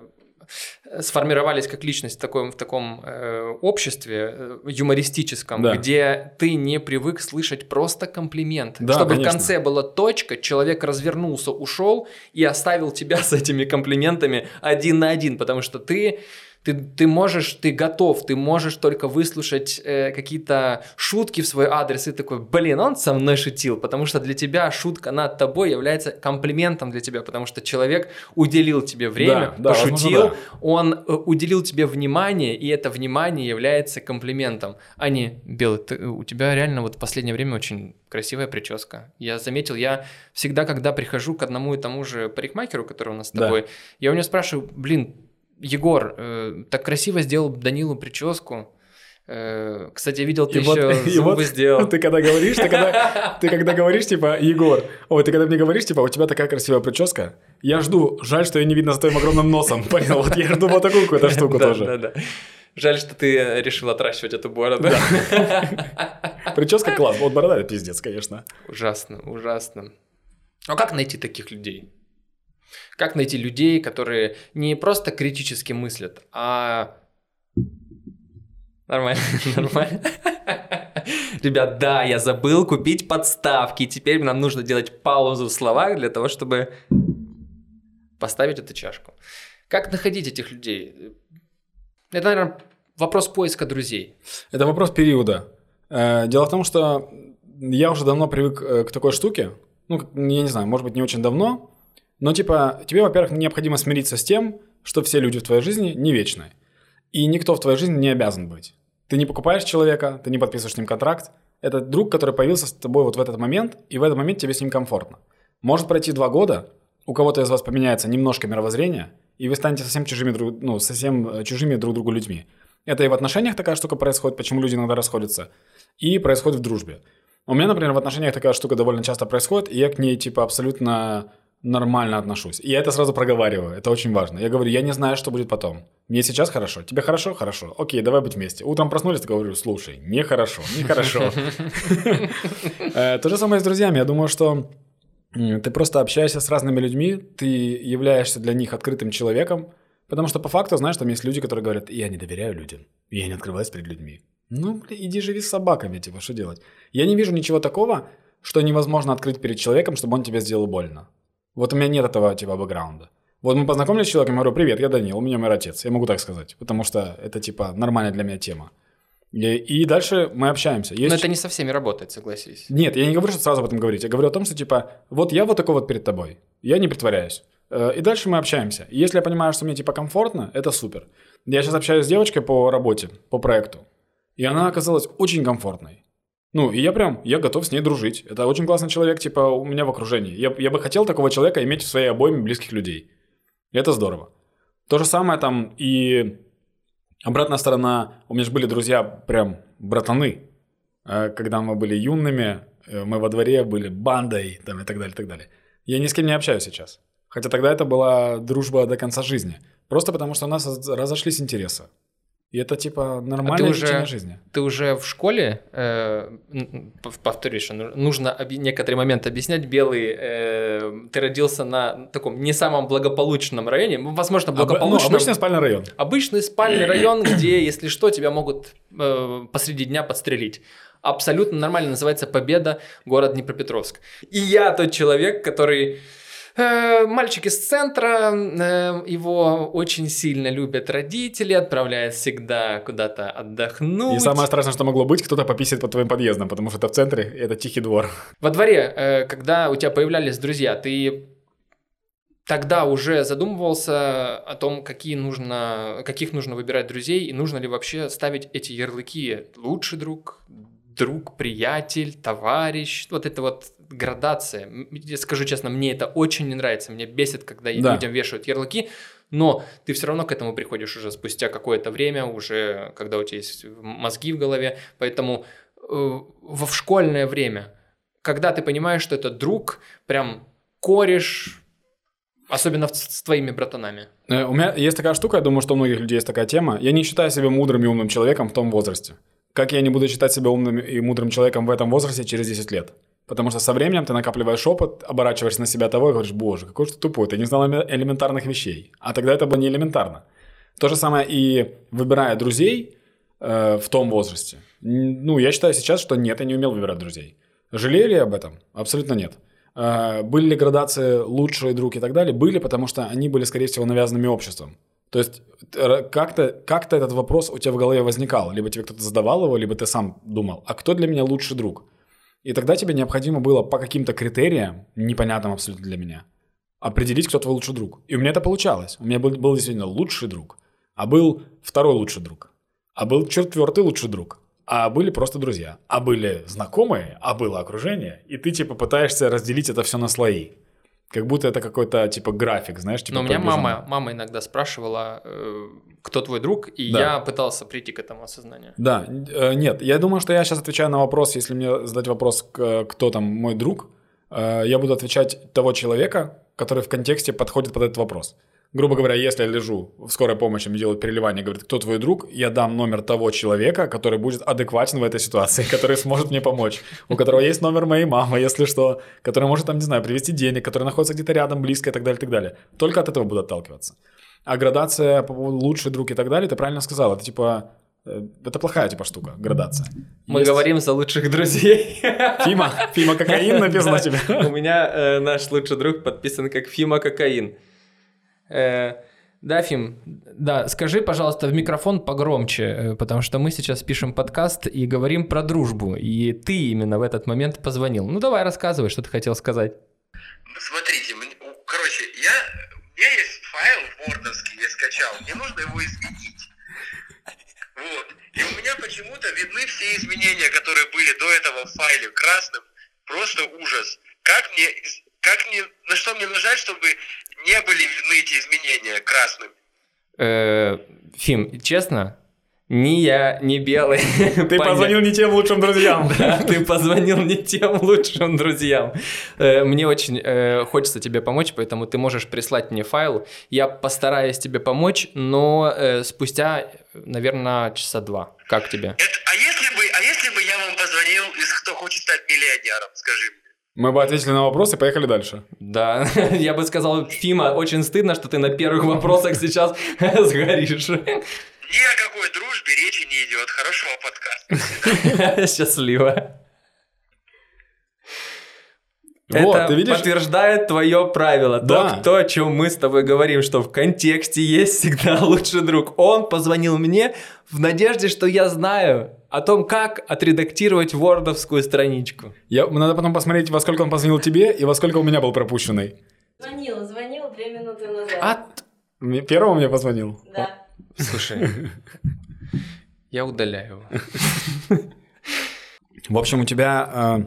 сформировались как личность в таком, в таком э, обществе э, юмористическом, Да. где ты не привык слышать просто комплимент. Да, Чтобы конечно. в конце была точка, человек развернулся, ушел и оставил тебя с этими комплиментами один на один, потому что ты ты, ты можешь, ты готов, ты можешь только выслушать э, какие-то шутки в свой адрес и такой, блин, он со мной шутил, потому что для тебя шутка над тобой является комплиментом для тебя, потому что человек уделил тебе время, Да, да, пошутил, возможно, да. он э, уделил тебе внимание, и это внимание является комплиментом, а не Белый, ты- у тебя реально вот в последнее время очень красивая прическа. Я заметил, я всегда, когда прихожу к одному и тому же парикмахеру, который у нас с Да. тобой, я у него спрашиваю, блин, Егор, э, так красиво сделал Данилу прическу. Э, кстати, я видел, ты И вот- еще и зубы вот сделал. Ты когда говоришь, ты когда, ты когда говоришь, типа, Егор, ой, ты когда мне говоришь, типа, у тебя такая красивая прическа, я жду, жаль, что ее не видно с твоим огромным носом, понял? Вот я жду вот такую какую-то штуку тоже. Да, да. Жаль, что ты решил отращивать эту бороду. Прическа класс, вот борода, это пиздец, конечно. Ужасно, ужасно. А как найти таких людей? Как найти людей, которые не просто критически мыслят, а... Нормально, нормально. Ребят, да, я забыл купить подставки. Теперь нам нужно делать паузу в словах для того, чтобы поставить эту чашку. Как находить этих людей? Это, наверное, вопрос поиска друзей. Это вопрос периода. Э, Дело в том, что я уже давно привык э, к такой штуке. Ну, я не знаю, может быть, не очень давно. Но, типа, тебе, во-первых, необходимо смириться с тем, что все люди в твоей жизни не вечные. И никто в твоей жизни не обязан быть. Ты не покупаешь человека, ты не подписываешь с ним контракт. Это друг, который появился с тобой вот в этот момент, и в этот момент тебе с ним комфортно. Может пройти два года, у кого-то из вас поменяется немножко мировоззрение, и вы станете совсем чужими, друг, ну, совсем э, чужими друг другу людьми. Это и в отношениях такая штука происходит, почему люди иногда расходятся, и происходит в дружбе. У меня, например, в отношениях такая штука довольно часто происходит, и я к ней, типа, абсолютно нормально отношусь. И я это сразу проговариваю, это очень важно. Я говорю, я не знаю, что будет потом. Мне сейчас хорошо, тебе хорошо? Хорошо. Окей, давай быть вместе. Утром проснулись, говорю, слушай, нехорошо, нехорошо. Э, То же самое с друзьями. Я думаю, что ты просто общаешься с разными людьми, ты являешься для них открытым человеком, потому что по факту, знаешь, там есть люди, которые говорят, я не доверяю людям, я не открываюсь перед людьми. Ну, блин, иди живи с собаками, типа, что делать? Я не вижу ничего такого, что невозможно открыть перед человеком, чтобы он тебе сделал больно. Вот у меня нет этого, типа, бэкграунда. Вот мы познакомились с человеком, я говорю, привет, я Данил, у меня мой отец. Я могу так сказать, потому что это, типа, нормальная для меня тема. И, и дальше мы общаемся. Есть Но это не со всеми работает, согласись. нет, я не говорю, что сразу об этом говорить. Я говорю о том, что типа, вот я вот такой вот перед тобой. Я не притворяюсь. Э, И дальше мы общаемся. И если я понимаю, что мне типа комфортно, это супер. Я сейчас общаюсь с девочкой по работе, по проекту. И она оказалась очень комфортной. Ну, и я прям, я готов с ней дружить. Это очень классный человек, типа, у меня в окружении. Я, я бы хотел такого человека иметь в своей обойме близких людей. И это здорово. То же самое там и обратная сторона. У меня же были друзья прям братаны. Э, Когда мы были юными, э, мы во дворе были бандой там, и так далее, и так далее. Я ни с кем не общаюсь сейчас. Хотя тогда это была дружба до конца жизни. Просто потому, что у нас раз- разошлись интересы. И это типа нормальное уже- течение жизни. Ты уже в школе, э, повторюсь, что ну- нужно оби- некоторый момент объяснять. Белый, э, ты родился на таком не самом благополучном районе, ну, возможно, Об- ну, благополучном. обычный спальный район. Обычный спальный район, где, если что, тебя могут э, посреди дня подстрелить. Абсолютно нормально называется Победа, город Днепропетровск. И я тот человек, который... э, мальчик из центра, э, его очень сильно любят родители, отправляют всегда куда-то отдохнуть. И самое страшное, что могло быть, кто-то пописит под твоим подъездом, потому что это в центре, и это тихий двор. Во дворе, э, когда у тебя появлялись друзья, ты тогда уже задумывался о том, какие нужно, каких нужно выбирать друзей, и нужно ли вообще ставить эти ярлыки «лучший друг», «друг», «приятель», «товарищ», вот это вот градация. Я скажу честно, мне это очень не нравится, меня бесит, когда Да. людям вешают ярлыки, но ты все равно к этому приходишь уже спустя какое-то время, уже когда у тебя есть мозги в голове, поэтому э, в школьное время, когда ты понимаешь, что это друг, прям кореш, особенно с твоими братанами. Э, У меня есть такая штука, я думаю, что у многих людей есть такая тема. Я не считаю себя мудрым и умным человеком в том возрасте. Как я не буду считать себя умным и мудрым человеком в этом возрасте через 10 лет? Потому что со временем ты накапливаешь опыт, оборачиваешься на себя того и говоришь, боже, какой же ты тупой, ты не знал эле- элементарных вещей. А тогда это было не элементарно. То же самое и выбирая друзей э, в том возрасте. Ну, я считаю сейчас, что нет, я не умел выбирать друзей. Жалею ли я об этом? Абсолютно нет. Э, были ли градации лучший друг и так далее? Были, потому что они были, скорее всего, навязанными обществом. То есть как-то как этот вопрос у тебя в голове возникал. Либо тебе кто-то задавал его, либо ты сам думал, а кто для меня лучший друг? И тогда тебе необходимо было по каким-то критериям, непонятным абсолютно для меня, определить, кто твой лучший друг. И у меня это получалось. У меня был, был действительно лучший друг, а был второй лучший друг, а был четвертый лучший друг, а были просто друзья, а были знакомые, а было окружение, и ты типа пытаешься разделить это все на слои. Как будто это какой-то типа график, знаешь, типа. Но у меня мама, мама иногда спрашивала, э, кто твой друг, и да. я пытался прийти к этому осознанию. Да, э, нет, я думаю, что я сейчас отвечаю на вопрос, если мне задать вопрос, кто там мой друг, э, я буду отвечать того человека, который в контексте подходит под этот вопрос грубо говоря, если я лежу в скорой помощи, мне делают переливание, говорит, кто твой друг, я дам номер того человека, который будет адекватен в этой ситуации, который сможет мне помочь, у которого есть номер моей мамы, если что, который может, там, не знаю, привести денег, который находится где-то рядом, близко и так далее, и так далее. Только от этого буду отталкиваться. А градация по поводу лучший друг и так далее, ты правильно сказал, это типа э, это плохая типа штука, градация. Мы Есть... говорим за лучших друзей. Фима, Фима Кокаин написано у тебя. У меня э, наш лучший друг подписан как Фима Кокаин. Э, да, Фим, да, скажи, пожалуйста, в микрофон погромче, э, потому что мы сейчас пишем подкаст и говорим про дружбу, и ты именно в этот момент позвонил. Ну давай, рассказывай, что ты хотел сказать. Смотрите, короче, я, у меня есть файл вордовский, я скачал, мне нужно его изменить. Вот. И у меня почему-то видны все изменения, которые были до этого в файле красным. Просто ужас. Как мне, как мне, на что мне нажать, чтобы не были видны эти изменения красным. Э, Фим, честно, ни я, ни Белый. Ты позвонил не тем лучшим друзьям. Да, ты позвонил не тем лучшим друзьям. Э, мне очень э, хочется тебе помочь, поэтому ты можешь прислать мне файл. Я постараюсь тебе помочь, но спустя, наверное, часа два. Как тебе? а, если бы, а если бы я вам позвонил из «Кто хочет стать миллионером», скажи мне? Мы бы ответили на вопросы и поехали дальше. Да, я бы сказал, Фима, очень стыдно, что ты на первых вопросах сейчас сгоришь. Ни о какой дружбе речи не идет. Хорошего подкаста. Счастливо. Вот, Это ты видишь? подтверждает твое правило. Да. То, то, о чем мы с тобой говорим, что в контексте есть всегда лучший друг. Он позвонил мне в надежде, что я знаю, о том, как отредактировать вордовскую страничку. Я, надо потом посмотреть, во сколько он позвонил тебе и во сколько у меня был пропущенный. Звонил, звонил две минуты назад. А... Первого мне позвонил? Да. Слушай, я удаляю его. В общем, у тебя э,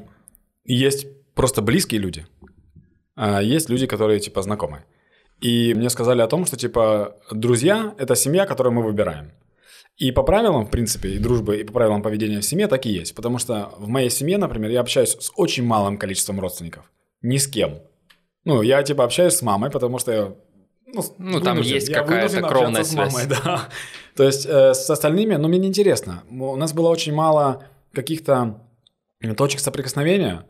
есть просто близкие люди, а есть люди, которые типа знакомые. И мне сказали о том, что типа друзья – это семья, которую мы выбираем. И по правилам, в принципе, и дружбы, и по правилам поведения в семье так и есть. Потому что в моей семье, например, я общаюсь с очень малым количеством родственников. Ни с кем. Ну, я типа общаюсь с мамой, потому что я ну, ну там есть какая-то кровная связь. Мамой, да. То есть э, с остальными, ну, мне не интересно. У нас было очень мало каких-то точек соприкосновения.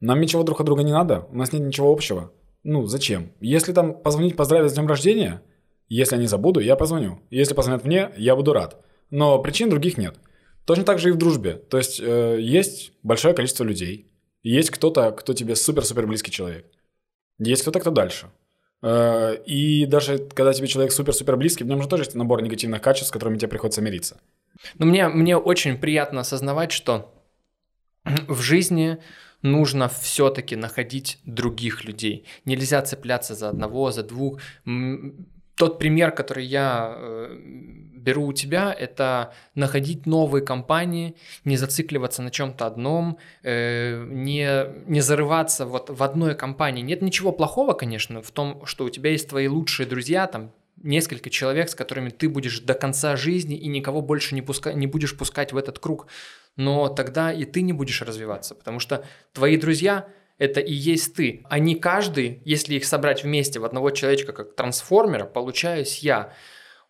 Нам ничего друг от друга не надо, у нас нет ничего общего. Ну, зачем? Если там позвонить, поздравить с днем рождения, если не забуду, я позвоню. Если позвонят мне, я буду рад. Но причин других нет. Точно так же и в дружбе. То есть э, есть большое количество людей. Есть кто-то, кто тебе супер-супер близкий человек. Есть кто-то, кто дальше. Э, и даже когда тебе человек супер-супер близкий, в нем же тоже есть набор негативных качеств, с которыми тебе приходится мириться. Но мне, мне очень приятно осознавать, что в жизни нужно все-таки находить других людей. Нельзя цепляться за одного, за двух тот пример, который я э, беру у тебя, это находить новые компании, не зацикливаться на чем-то одном, э, не, не зарываться вот в одной компании. Нет ничего плохого, конечно, в том, что у тебя есть твои лучшие друзья, там несколько человек, с которыми ты будешь до конца жизни и никого больше не, пуска... не будешь пускать в этот круг. Но тогда и ты не будешь развиваться, потому что твои друзья это и есть ты. Не каждый, если их собрать вместе в одного человечка как трансформера, получаюсь я.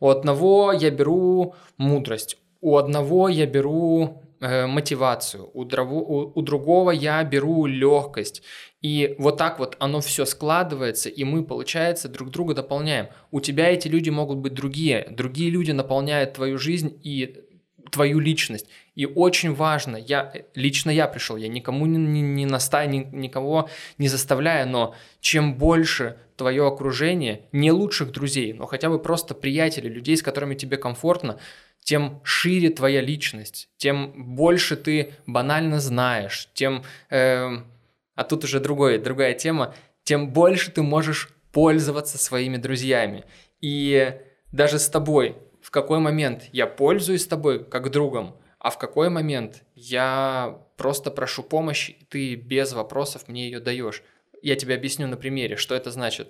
У одного я беру мудрость, у одного я беру э, мотивацию, у, дрово, у, у другого я беру легкость. И вот так вот оно все складывается, и мы, получается, друг друга дополняем. У тебя эти люди могут быть другие. Другие люди наполняют твою жизнь и твою личность. И очень важно, я, лично я пришел, я никому не, не, не настаю, ни, никого не заставляю, но чем больше твое окружение, не лучших друзей, но хотя бы просто приятелей, людей, с которыми тебе комфортно, тем шире твоя личность, тем больше ты банально знаешь, тем, э, а тут уже другой, другая тема, тем больше ты можешь пользоваться своими друзьями. И даже с тобой, в какой момент я пользуюсь тобой как другом, а в какой момент я просто прошу помощи, и ты без вопросов мне ее даешь. Я тебе объясню на примере, что это значит.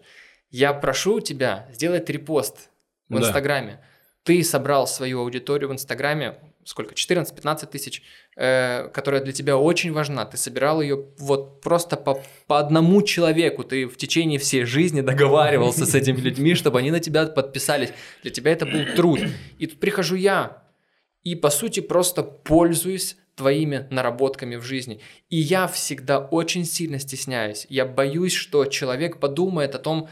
Я прошу тебя сделать репост в да. Инстаграме ты собрал свою аудиторию в Инстаграме, сколько, 14-15 тысяч, э, которая для тебя очень важна. Ты собирал ее вот просто по, по одному человеку. Ты в течение всей жизни договаривался с этими людьми, чтобы они на тебя подписались. Для тебя это был труд. И тут прихожу я и, по сути, просто пользуюсь твоими наработками в жизни. И я всегда очень сильно стесняюсь. Я боюсь, что человек подумает о том,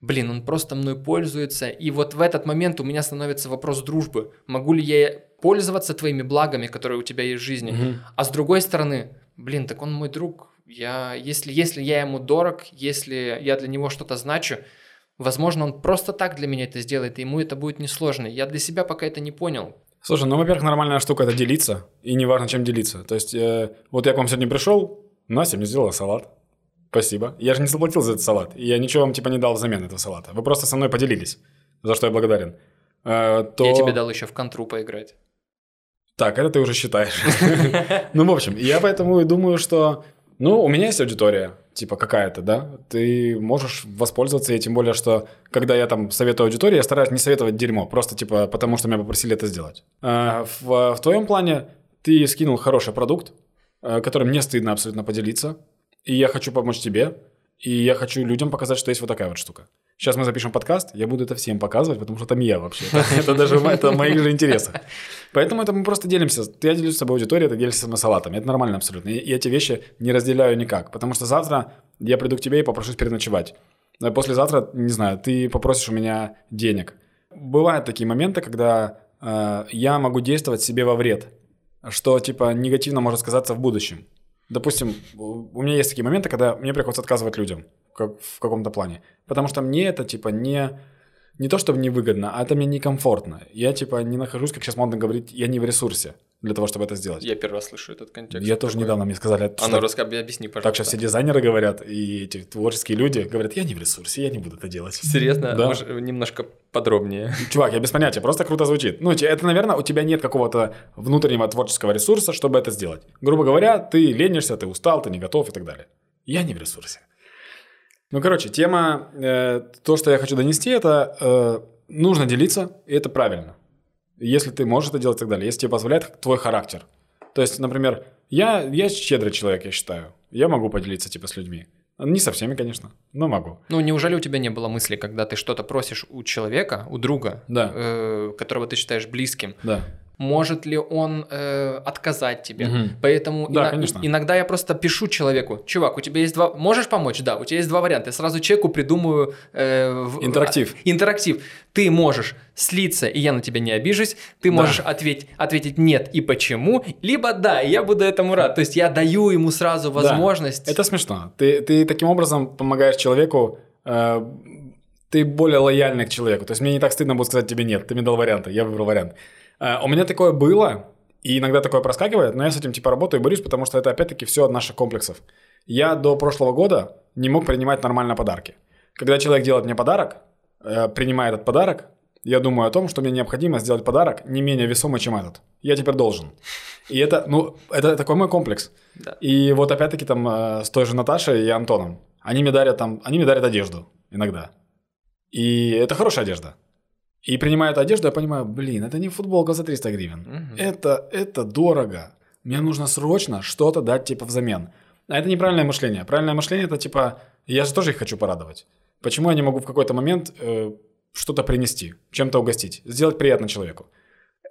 блин, он просто мной пользуется, и вот в этот момент у меня становится вопрос дружбы. Могу ли я пользоваться твоими благами, которые у тебя есть в жизни? Угу. А с другой стороны, блин, так он мой друг. Я, если, если я ему дорог, если я для него что-то значу, возможно, он просто так для меня это сделает, и ему это будет несложно. Я для себя пока это не понял. Слушай, ну, во-первых, нормальная штука – это делиться, и неважно, чем делиться. То есть, э, вот я к вам сегодня пришел, Настя мне сделала салат. Спасибо. Я же не заплатил за этот салат. И я ничего вам типа не дал взамен этого салата. Вы просто со мной поделились, за что я благодарен. Э, то... Я тебе дал еще в контру поиграть. Так, это ты уже считаешь. Ну, в общем, я поэтому и думаю, что... Ну, у меня есть аудитория, типа какая-то, да? Ты можешь воспользоваться ей, тем более, что когда я там советую аудитории, я стараюсь не советовать дерьмо, просто типа потому, что меня попросили это сделать. Э, в, в твоем плане ты скинул хороший продукт, э, которым мне стыдно абсолютно поделиться, и я хочу помочь тебе, и я хочу людям показать, что есть вот такая вот штука. Сейчас мы запишем подкаст, я буду это всем показывать, потому что там я вообще. Это даже это в моих же интересах. Поэтому это мы просто делимся. Я делюсь с собой аудиторией, ты делишься с салатом. Это нормально абсолютно. И эти вещи не разделяю никак. Потому что завтра я приду к тебе и попрошусь переночевать. Послезавтра, не знаю, ты попросишь у меня денег. Бывают такие моменты, когда э, я могу действовать себе во вред, что типа негативно может сказаться в будущем. Допустим, у меня есть такие моменты, когда мне приходится отказывать людям как, в каком-то плане. Потому что мне это, типа, не, не то, чтобы невыгодно, а это мне некомфортно. Я, типа, не нахожусь, как сейчас модно говорить, я не в ресурсе для того, чтобы это сделать. Я первый раз слышу этот контекст. Я тоже недавно мне сказали. А ну, расскажи, объясни, пожалуйста. Так сейчас все дизайнеры говорят, и эти творческие люди говорят, я не в ресурсе, я не буду это делать. Серьезно? Да. Может, немножко подробнее. Чувак, я без понятия, просто круто звучит. Ну, это, наверное, у тебя нет какого-то внутреннего творческого ресурса, чтобы это сделать. Грубо говоря, ты ленишься, ты устал, ты не готов и так далее. Я не в ресурсе. Ну, короче, тема, э, то, что я хочу донести, это э, нужно делиться, и это правильно. Если ты можешь это делать и так далее, если тебе позволяет твой характер. То есть, например, я, я щедрый человек, я считаю. Я могу поделиться типа с людьми. Не со всеми, конечно, но могу. Ну, неужели у тебя не было мысли, когда ты что-то просишь у человека, у друга, да. э, которого ты считаешь близким, да может ли он э, отказать тебе. Угу. Поэтому да, ина- иногда я просто пишу человеку, чувак, у тебя есть два, можешь помочь? Да, у тебя есть два варианта. Я сразу человеку придумаю э, в... интерактив. А, интерактив. Ты можешь слиться, и я на тебя не обижусь. Ты можешь да. ответить, ответить нет и почему, либо да, и я буду этому рад. То есть я даю ему сразу возможность. Да. Это смешно. Ты, ты таким образом помогаешь человеку. Э, ты более лояльный к человеку. То есть мне не так стыдно будет сказать тебе нет. Ты мне дал варианты, я выбрал вариант. Э, у меня такое было, и иногда такое проскакивает, но я с этим типа работаю и борюсь, потому что это опять-таки все от наших комплексов. Я до прошлого года не мог принимать нормально подарки. Когда человек делает мне подарок, э, принимая этот подарок, я думаю о том, что мне необходимо сделать подарок не менее весомый, чем этот. Я теперь должен. И это, ну, это такой мой комплекс. Да. И вот опять-таки там э, с той же Наташей и Антоном. Они мне дарят там, они мне дарят одежду иногда. И это хорошая одежда. И принимая эту одежду, я понимаю, блин, это не футболка за 300 гривен. Угу. Это, это дорого. Мне нужно срочно что-то дать типа взамен. А это неправильное мышление. Правильное мышление это типа, я же тоже их хочу порадовать. Почему я не могу в какой-то момент э, что-то принести, чем-то угостить, сделать приятно человеку?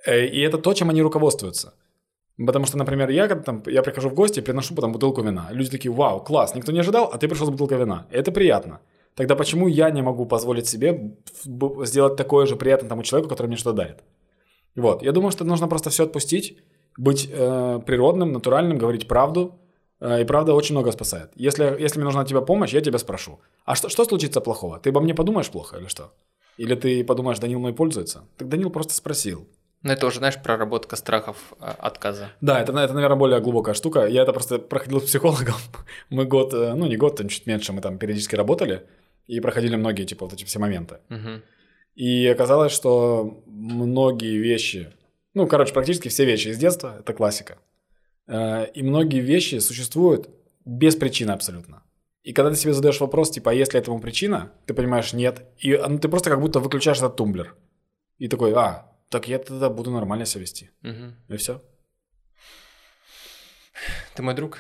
Э, и это то, чем они руководствуются. Потому что, например, я когда там, я прихожу в гости, приношу потом бутылку вина. Люди такие, вау, класс, никто не ожидал, а ты пришел с бутылкой вина. Это приятно. Тогда почему я не могу позволить себе сделать такое же приятно тому человеку, который мне что-то дарит? Вот, я думаю, что нужно просто все отпустить, быть э, природным, натуральным, говорить правду. Э, и правда очень много спасает. Если, если мне нужна от тебя помощь, я тебя спрошу. А что, что случится плохого? Ты обо мне подумаешь плохо или что? Или ты подумаешь, Данил мной пользуется? Так Данил просто спросил. Ну, это уже, знаешь, проработка страхов а, отказа. Да, это, это, наверное, более глубокая штука. Я это просто проходил с психологом. Мы год, э, ну не год, там чуть меньше, мы там периодически работали и проходили многие, типа, вот эти все моменты. Мгм. И оказалось, что многие вещи, ну, короче, практически все вещи из детства, это классика. Э, И многие вещи существуют без причины абсолютно. И когда ты себе задаешь вопрос, типа, а есть ли этому причина, ты понимаешь, нет. И а, ну, ты просто как будто выключаешь этот тумблер. И такой, а, так я тогда буду нормально себя вести. Мгм. И все. Ты мой друг?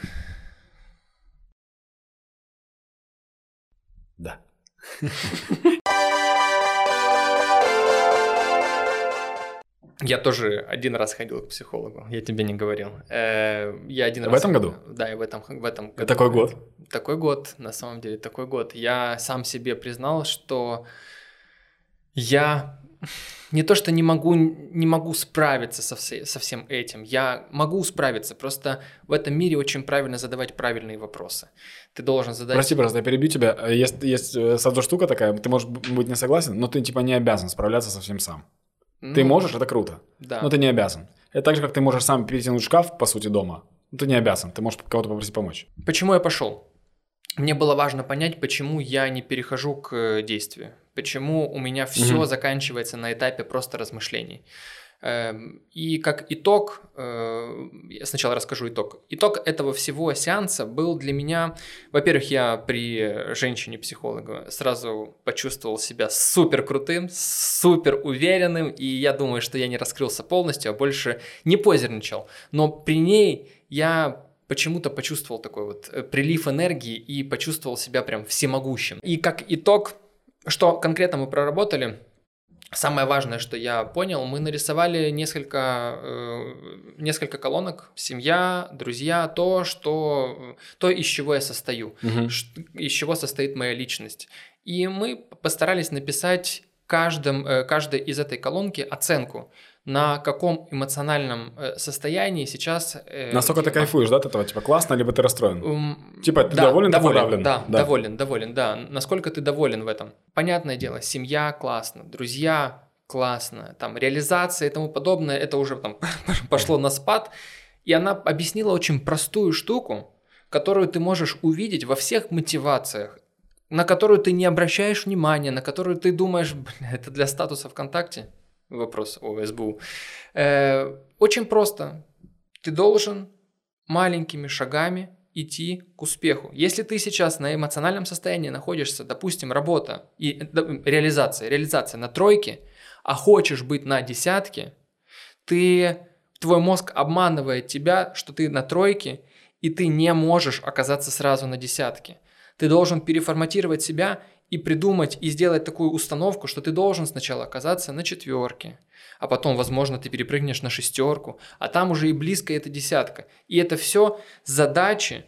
Да. Я тоже один раз ходил к психологу, я тебе не говорил. Э, Я один В раз... этом году? Да, и в этом, в этом году. Такой год. Такой год, на самом деле, такой год. Я сам себе признал, что я не то, что не могу, не могу справиться со, все- со всем этим. Я могу справиться, просто в этом мире очень правильно задавать правильные вопросы. Ты должен задать... Прости, пожалуйста, я перебью тебя. Есть, есть э, сразу штука такая, ты можешь быть не согласен, но ты типа не обязан справляться со всем сам. Ты Ну, можешь, это круто, Да. но ты не обязан. Это так же, как ты можешь сам перетянуть шкаф, по сути, дома. Но ты не обязан, ты можешь кого-то попросить помочь. Почему я пошел? Мне было важно понять, почему я не перехожу к э, действию. Почему у меня все Мгм. заканчивается на этапе просто размышлений. Эм, И как итог, э, я сначала расскажу итог. Итог этого всего сеанса был для меня, во-первых, я при женщине-психолога сразу почувствовал себя супер крутым, супер уверенным, и я думаю, что я не раскрылся полностью, а больше не позерничал. Но при ней я почему-то почувствовал такой вот э, прилив энергии и почувствовал себя прям всемогущим. И как итог, что конкретно мы проработали, Самое важное, что я понял, мы нарисовали несколько, э, несколько колонок. Семья, друзья, то, что, то, из чего я состою, ш- из чего состоит моя личность. И мы постарались написать каждом, э, каждой из этой колонки оценку, на каком эмоциональном э, состоянии сейчас... э, Насколько ты типа, кайфуешь, да, от этого? Типа классно, либо ты расстроен? М, Типа, ты доволен, ты доволен, подавлен? Да, Да. доволен, доволен, да. Насколько ты доволен в этом? Понятное дело, семья классно, друзья классно, там реализация и тому подобное, это уже там пошло на спад. И она объяснила очень простую штуку, которую ты можешь увидеть во всех мотивациях, на которую ты не обращаешь внимания, на которую ты думаешь, «Бля, это для статуса ВКонтакте? Вопрос о СБУ. Э, очень просто. Ты должен маленькими шагами идти к успеху. Если ты сейчас на эмоциональном состоянии находишься, допустим, работа и э, реализация, реализация на тройке, а хочешь быть на десятке, ты, твой мозг обманывает тебя, что ты на тройке, и ты не можешь оказаться сразу на десятке. Ты должен переформатировать себя и придумать и сделать такую установку, что ты должен сначала оказаться на четверке, а потом, возможно, ты перепрыгнешь на шестерку, а там уже и близко это десятка. И это все задачи,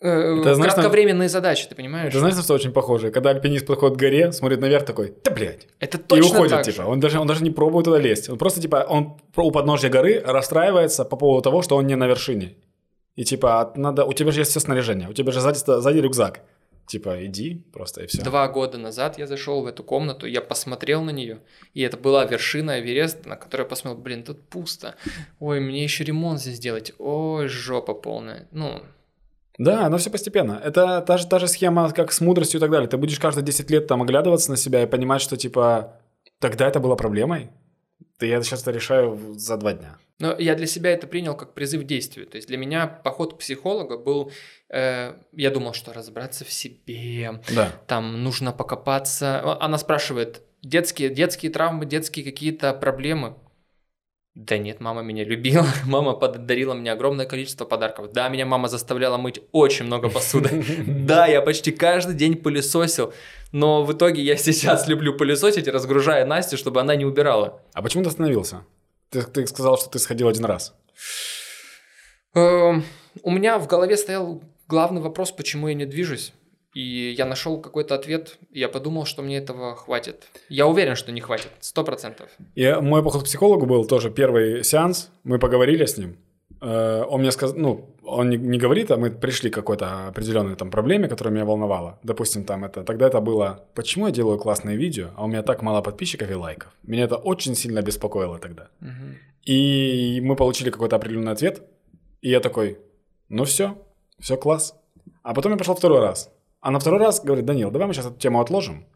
э, Это, знаешь, кратковременные задачи, ты понимаешь? Ты знаешь, на что очень похоже? Когда альпинист подходит к горе, смотрит наверх такой, да блядь. это И точно уходит, так типа. же. Он даже, он даже не пробует туда лезть. Он просто, типа, он у подножья горы расстраивается по поводу того, что он не на вершине. И, типа, надо... У тебя же есть все снаряжение. У тебя же сзади, сзади рюкзак. Типа, иди просто и все. Два года назад я зашел в эту комнату, я посмотрел на нее, и это была вершина Эвереста, на которую я посмотрел, блин, тут пусто. Ой, мне еще ремонт здесь делать. Ой, жопа полная. Ну, Да, оно все постепенно. Это та же, та же схема, как с мудростью и так далее. Ты будешь каждые 10 лет там оглядываться на себя и понимать, что, типа, тогда это было проблемой. Да я сейчас это решаю за два дня. Но я для себя это принял как призыв к действию. То есть для меня поход к психологу был... э, я думал, что разобраться в себе, Да. там нужно покопаться. Она спрашивает, детские, детские травмы, детские какие-то проблемы? Да нет, мама меня любила, мама подарила мне огромное количество подарков. Да, меня мама заставляла мыть очень много посуды. Да, я почти каждый день пылесосил, но в итоге я сейчас люблю пылесосить, разгружая Настю, чтобы она не убирала. А почему ты остановился? Ты, ты сказал, что ты сходил один раз. Эм, у меня в голове стоял главный вопрос, почему я не движусь. И я нашел какой-то ответ, и я подумал, что мне этого хватит. Я уверен, что не хватит, сто процентов. И мой поход к психологу был тоже первый сеанс, мы поговорили с ним. Э, он мне сказал, ну, он не, не говорит, а мы пришли к какой-то определенной там проблеме, которая меня волновала. Допустим, там это, тогда это было, почему я делаю классные видео, а у меня так мало подписчиков и лайков. Меня это очень сильно беспокоило тогда. Мгм. И мы получили какой-то определенный ответ, и я такой, ну все, все класс. А потом я пошел второй раз. А на второй раз говорит, Данил, давай мы сейчас эту тему отложим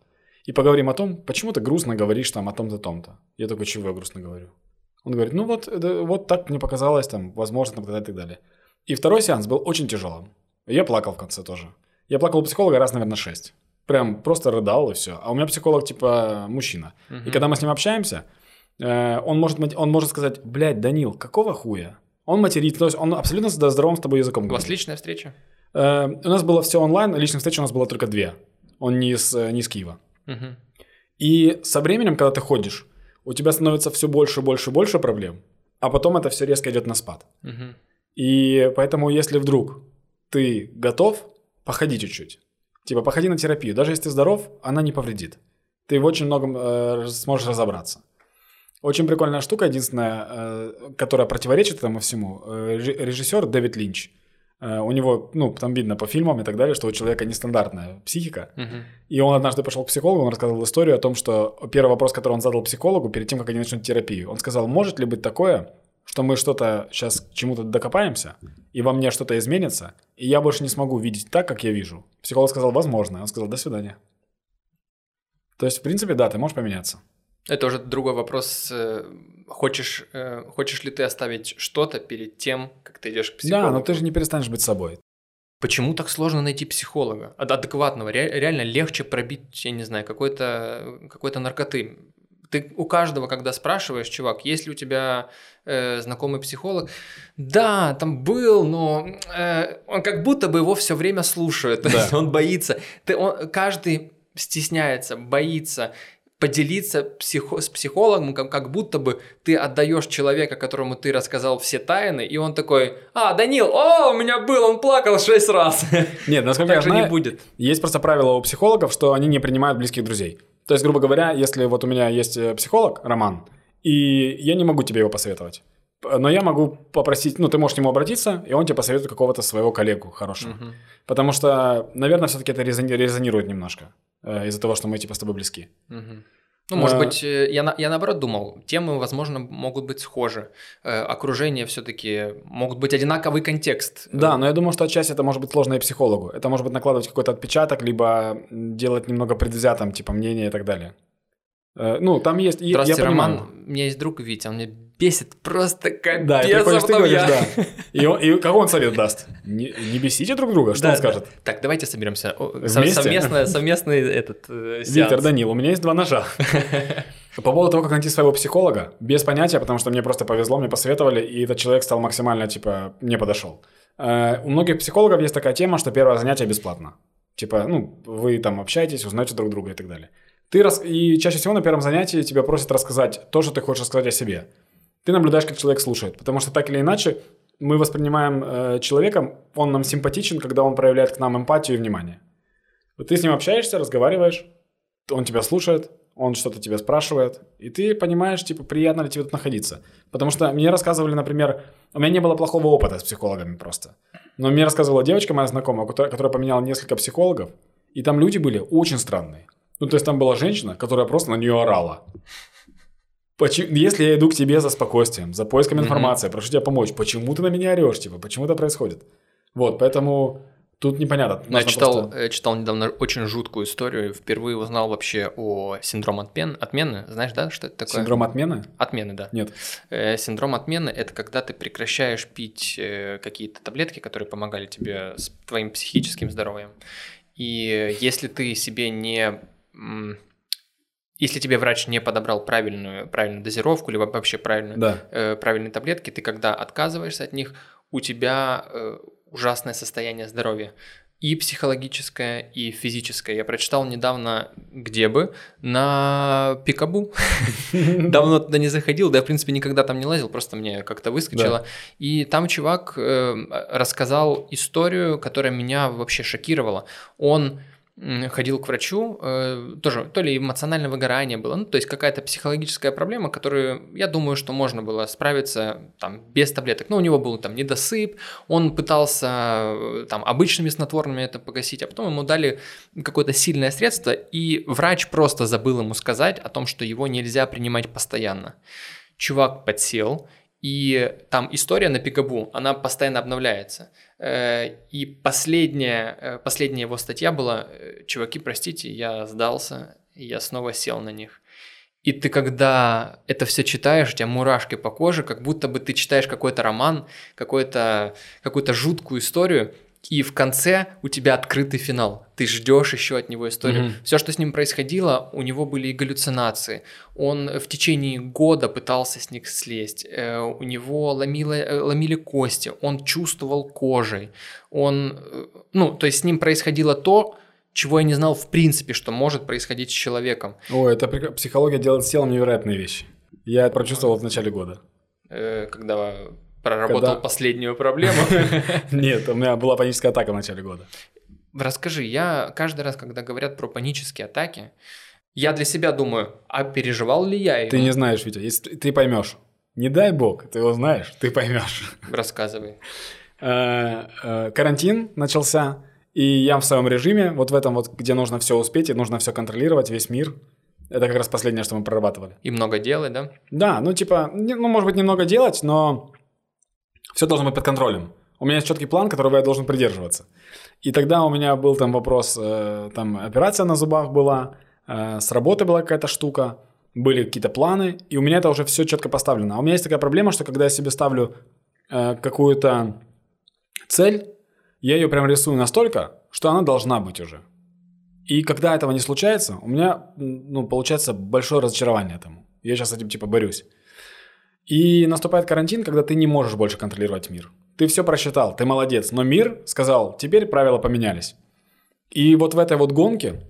и поговорим о том, почему ты грустно говоришь там о том-то, том-то. Я такой, чего я грустно говорю? Он говорит, ну вот, это- вот так мне показалось, там, возможно, там, и так далее. И второй сеанс был очень тяжелым. Я плакал в конце тоже. Я плакал у психолога раз, наверное, шесть. Прям просто рыдал и все. А у меня психолог, типа, мужчина. И когда мы с ним общаемся, э, он может, он может сказать, блядь, Данил, какого хуя? Он материт, то есть он абсолютно здоровым с тобой языком У вас говорит. личная встреча? Э, у нас было все онлайн, личных встреч у нас было только две. Он не из, э, не из Киева. Мгм. И со временем, когда ты ходишь, у тебя становится все больше, больше, больше проблем, а потом это все резко идет на спад. Мгм. И поэтому, если вдруг ты готов, походи чуть-чуть. Типа, походи на терапию. Даже если ты здоров, она не повредит. Ты в очень многом э, сможешь разобраться. Очень прикольная штука, единственная, э, которая противоречит этому всему. Э, режи- режиссер Дэвид Линч. Э, у него, ну, там видно по фильмам и так далее, что у человека нестандартная психика. Мгм. И он однажды пошел к психологу, он рассказывал историю о том, что первый вопрос, который он задал психологу перед тем, как они начнут терапию, он сказал, может ли быть такое, что мы что-то сейчас к чему-то докопаемся, и во мне что-то изменится, и я больше не смогу видеть так, как я вижу. Психолог сказал, возможно. Он сказал, до свидания. То есть, в принципе, да, ты можешь поменяться. Это уже другой вопрос. э, Хочешь, э, хочешь ли ты оставить что-то перед тем, как ты идешь к психологу? Да, но ты же не перестанешь быть собой. Почему так сложно найти психолога? Ад- Адекватного. Ре- Реально легче пробить, я не знаю, какой-то какой наркоты. Ты у каждого, когда спрашиваешь, чувак, есть ли у тебя э, знакомый психолог? Да, там был, но э, он как будто бы его все время слушает. Да. он боится. Ты, он, каждый стесняется, боится поделиться психо- с психологом, как, как будто бы ты отдаешь человека, которому ты рассказал все тайны, и он такой, а, Данил, о, у меня был, он плакал шесть раз. Нет, насколько я не знаю, будет. Есть просто правило у психологов, что они не принимают близких друзей. То есть, грубо говоря, если вот у меня есть э, психолог, Роман, и я не могу тебе его посоветовать, но я могу попросить, ну, ты можешь к нему обратиться, и он тебе посоветует какого-то своего коллегу хорошего. Мгм. Потому что, наверное, все-таки это резони- резонирует немножко э, из-за того, что мы типа с тобой близки. Мгм. Ну, может А. быть, э, я, на- я наоборот думал, темы, возможно, могут быть схожи. Э, Окружение все-таки могут быть одинаковый контекст. Да, но я думаю, что отчасти это может быть сложно и психологу. Это может быть накладывать какой-то отпечаток, либо делать немного предвзятым, типа, мнение и так далее. Э, Ну, там есть... и- я Здравствуйте, понимаю. Роман. У меня есть друг Витя, он меня бесит просто капец. Да, и а приходишь, ты говоришь, я- да. И, он- и какой он совет даст? Не, не бесите друг друга, что Да, он да. скажет? Так, давайте соберемся. Вместе? сов- Совместно, совместный этот э, сеанс. Виктор, Данил, у меня есть два ножа. По поводу того, как найти своего психолога, без понятия, потому что мне просто повезло, мне посоветовали, и этот человек стал максимально, типа, мне подошел. Э, У многих психологов есть такая тема, что первое занятие бесплатно. Типа, ну, вы там общаетесь, узнаете друг друга и так далее. Ты рас... И чаще всего на первом занятии тебя просят рассказать то, что ты хочешь рассказать о себе. Ты наблюдаешь, как человек слушает, потому что так или иначе мы воспринимаем э, человека, он нам симпатичен, когда он проявляет к нам эмпатию и внимание. Вот ты с ним общаешься, разговариваешь, он тебя слушает, он что-то тебя спрашивает, и ты понимаешь, типа, приятно ли тебе тут находиться. Потому что мне рассказывали, например, у меня не было плохого опыта с психологами просто. Но мне рассказывала девочка моя знакомая, которая, которая поменяла несколько психологов, и там люди были очень странные. Ну, то есть там была женщина, которая просто на нее орала. Почему, если я иду к тебе за спокойствием, за поиском информации, прошу тебя помочь, почему ты на меня орешь, типа, почему это происходит? Вот, поэтому тут непонятно. Ну, Я читал, просто- э, читал недавно очень жуткую историю, впервые узнал вообще о синдром отмен, отмены. Знаешь, да, что это такое? Синдром отмены? Отмены, да. Нет. Э, Синдром отмены – это когда ты прекращаешь пить э, какие-то таблетки, которые помогали тебе с твоим психическим здоровьем. И если ты себе не... Если тебе врач не подобрал правильную, правильную дозировку, либо вообще правильную, Да. э, правильные таблетки, ты когда отказываешься от них, у тебя э, ужасное состояние здоровья. и психологическое, и физическое. Я прочитал недавно, где бы, на Пикабу. Давно туда не заходил, да, я, в принципе, никогда там не лазил, просто мне как-то выскочило. И там чувак э, рассказал историю, которая меня вообще шокировала. Он ходил к врачу, э, тоже то ли эмоциональное выгорание было, ну, то есть какая-то психологическая проблема, которую, я думаю, что можно было справиться там без таблеток. Ну, у него был там недосып, он пытался э, там обычными снотворными это погасить, а потом ему дали какое-то сильное средство, и врач просто забыл ему сказать о том, что его нельзя принимать постоянно. Чувак подсел, и там история на Пикабу, она постоянно обновляется. Э, и последняя, э, последняя его статья была э, «Чуваки, простите, я сдался, я снова сел на них». И ты когда это все читаешь, у тебя мурашки по коже, как будто бы ты читаешь какой-то роман, какой-то, какую-то жуткую историю, и в конце у тебя открытый финал. Ты ждешь еще от него историю. Mm-hmm. Все, что с ним происходило, у него были и галлюцинации. Он в течение года пытался с них слезть. Э, у него ломило, э, ломили кости. Он чувствовал кожей. Он, э, ну, то есть с ним происходило то, чего я не знал в принципе, что может происходить с человеком. О, это психология делает с телом невероятные вещи. Я это прочувствовал в начале года. Когда проработал Когда... последнюю проблему. Нет, у меня была паническая атака в начале года. Расскажи, я каждый раз, когда говорят про панические атаки, я для себя думаю, а переживал ли я его? Ты не знаешь, Витя, если ты поймешь. Не дай бог, ты его знаешь, ты поймешь. Рассказывай. Э, э, карантин начался, и я в своем режиме, вот в этом вот, где нужно все успеть и нужно все контролировать, весь мир. Это как раз последнее, что мы прорабатывали. И много делать, да? Да, ну типа, ну может быть немного делать, но все должно быть под контролем. У меня есть четкий план, которого я должен придерживаться. И тогда у меня был там вопрос, э, там операция на зубах была, э, с работы была какая-то штука, были какие-то планы, и у меня это уже все четко поставлено. А у меня есть такая проблема, что когда я себе ставлю э, какую-то цель, я ее прям рисую настолько, что она должна быть уже. И когда этого не случается, у меня ну, получается большое разочарование этому. Я сейчас с этим типа борюсь. И наступает карантин, когда ты не можешь больше контролировать мир. Ты все просчитал, ты молодец, но мир сказал, теперь правила поменялись. И вот в этой вот гонке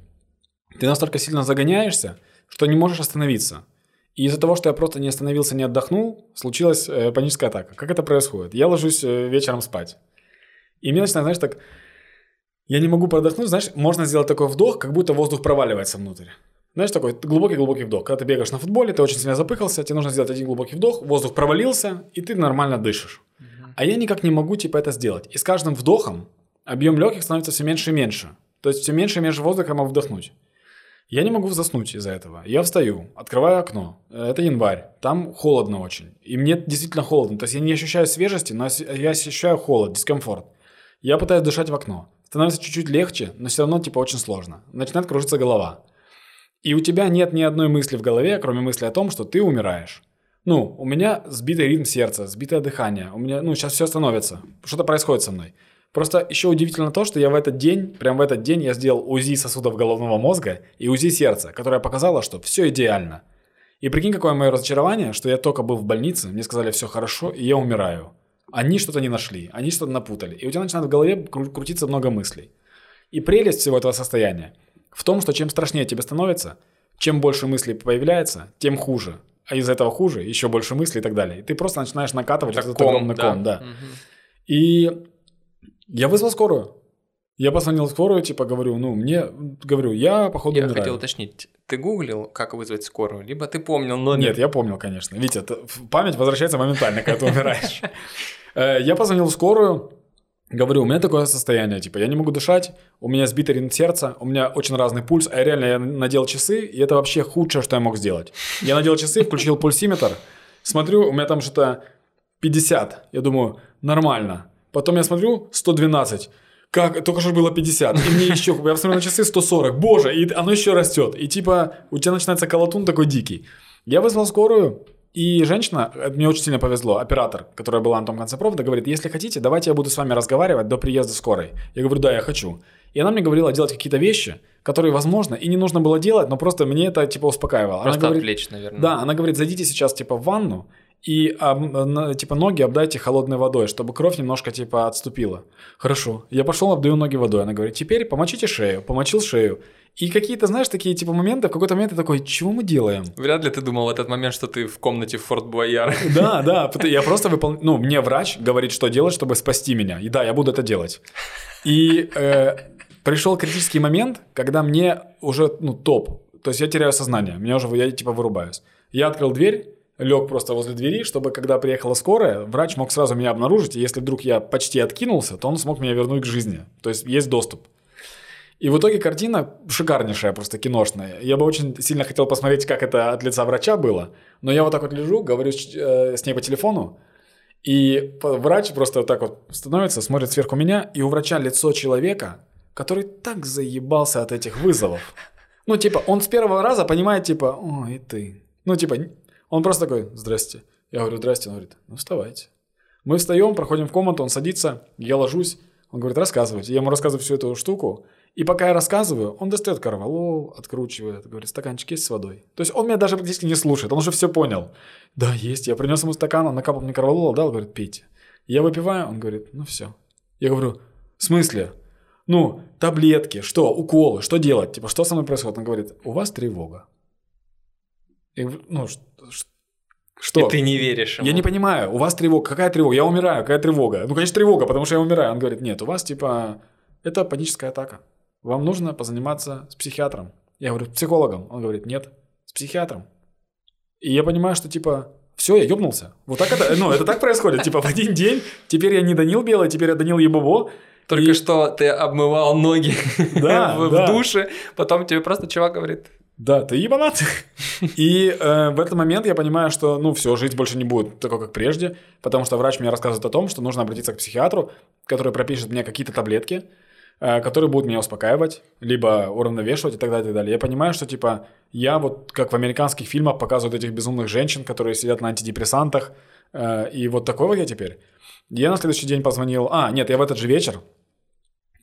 ты настолько сильно загоняешься, что не можешь остановиться. И из-за того, что я просто не остановился, не отдохнул, случилась э, паническая атака. Как это происходит? Я ложусь э, вечером спать. И мне начинает, знаешь, так... Я не могу продохнуть, знаешь, можно сделать такой вдох, как будто воздух проваливается внутрь. Знаешь, такой глубокий-глубокий вдох. Когда ты бегаешь на футболе, ты очень сильно запыхался, тебе нужно сделать один глубокий вдох, воздух провалился, и ты нормально дышишь. Uh-huh. А я никак не могу, типа, это сделать. И с каждым вдохом объем легких становится все меньше и меньше. То есть все меньше и меньше воздуха я могу вдохнуть. Я не могу заснуть из-за этого. Я встаю, открываю окно. Это январь. Там холодно очень. И мне действительно холодно. То есть я не ощущаю свежести, но я ощущаю холод, дискомфорт. Я пытаюсь дышать в окно. Становится чуть-чуть легче, но все равно типа очень сложно. Начинает кружиться голова. И у тебя нет ни одной мысли в голове, кроме мысли о том, что ты умираешь. Ну, у меня сбитый ритм сердца, сбитое дыхание. У меня, ну, сейчас все становится. Что-то происходит со мной. Просто еще удивительно то, что я в этот день, прям в этот день я сделал УЗИ сосудов головного мозга и УЗИ сердца, которое показало, что все идеально. И прикинь, какое мое разочарование, что я только был в больнице, мне сказали, все хорошо, и я умираю. Они что-то не нашли, они что-то напутали. И у тебя начинает в голове крутиться много мыслей. И прелесть всего этого состояния – в том, что чем страшнее тебе становится, чем больше мыслей появляется, тем хуже. А из этого хуже, еще больше мыслей и так далее. И ты просто начинаешь накатывать этот ком, огромный да. ком, да. Угу. И я вызвал скорую. Я позвонил в скорую, типа говорю, ну, мне, говорю, я походу Я умираю. хотел уточнить, ты гуглил, как вызвать скорую, либо ты помнил номер? Нет, я помнил, конечно. Витя, память возвращается моментально, когда ты умираешь. Э, я позвонил в скорую, Говорю, у меня такое состояние, типа, я не могу дышать, у меня сбитый ритм сердца, у меня очень разный пульс, а реально я надел часы, и это вообще худшее, что я мог сделать. Я надел часы, включил пульсиметр, смотрю, у меня там что-то 50, я думаю, нормально. Потом я смотрю, 112, как, только что было 50, и мне еще, я посмотрю на часы, 140, боже, и оно еще растет, и типа, у тебя начинается колотун такой дикий. Я вызвал скорую, и женщина, э, мне очень сильно повезло, оператор, которая была на том конце провода, говорит, если хотите, давайте я буду с вами разговаривать до приезда скорой. Я говорю, да, я хочу. И она мне говорила делать какие-то вещи, которые, возможно, и не нужно было делать, но просто мне это, типа, успокаивало. Просто она говорит, отвлечь, наверное. Да, она говорит, зайдите сейчас, типа, в ванну и типа ноги обдайте холодной водой, чтобы кровь немножко типа отступила. Хорошо. Я пошел, обдаю ноги водой. Она говорит, теперь помочите шею. Помочил шею. И какие-то, знаешь, такие типа моменты, в какой-то момент ты такой, чего мы делаем? Вряд ли ты думал в этот момент, что ты в комнате в Форт Буайяр. Да, да, я просто выполняю, ну, мне врач говорит, что делать, чтобы спасти меня. И да, я буду это делать. И э, пришел критический момент, когда мне уже, ну, топ. То есть я теряю сознание, меня уже, я типа вырубаюсь. Я открыл дверь, лег просто возле двери, чтобы когда приехала скорая, врач мог сразу меня обнаружить, и если вдруг я почти откинулся, то он смог меня вернуть к жизни. То есть есть доступ. И в итоге картина шикарнейшая, просто киношная. Я бы очень сильно хотел посмотреть, как это от лица врача было. Но я вот так вот лежу, говорю с, э, ней по телефону, и врач просто вот так вот становится, смотрит сверху меня, и у врача лицо человека, который так заебался от этих вызовов. Ну, типа, он с первого раза понимает, типа, ой, ты. Ну, типа, он просто такой, здрасте. Я говорю, здрасте. Он говорит, ну, вставайте. Мы встаем, проходим в комнату, он садится, я ложусь. Он говорит, рассказывайте. Я ему рассказываю всю эту штуку. И пока я рассказываю, он достает корвалол, откручивает, говорит, стаканчик есть с водой. То есть он меня даже практически не слушает, он уже все понял. Да, есть. Я принес ему стакан, он накапал мне корвалол, дал, говорит, пейте. Я выпиваю, он говорит, ну все. Я говорю, в смысле? Ну, таблетки, что, уколы, что делать? Типа, что со мной происходит? Он говорит, у вас тревога. И, ну, что? И ты не веришь ему. Я не понимаю, у вас тревога, какая тревога? Я умираю, какая тревога? Ну, конечно, тревога, потому что я умираю. Он говорит, нет, у вас, типа, это паническая атака. Вам нужно позаниматься с психиатром. Я говорю, с психологом. Он говорит, нет, с психиатром. И я понимаю, что, типа, все, я ёбнулся. Вот так это, ну, это так происходит. Типа, в один день, теперь я не Данил Белый, теперь я Данил Ебово. Только и... что ты обмывал ноги да, в, да. в душе, потом тебе просто чувак говорит, да, ты ебанат. И э, в этот момент я понимаю, что, ну, все, жить больше не будет такой, как прежде, потому что врач мне рассказывает о том, что нужно обратиться к психиатру, который пропишет мне какие-то таблетки, которые будут меня успокаивать, либо уравновешивать и так далее, и так далее. Я понимаю, что, типа, я вот, как в американских фильмах показывают этих безумных женщин, которые сидят на антидепрессантах, э, и вот такой вот я теперь. Я на следующий день позвонил, а, нет, я в этот же вечер,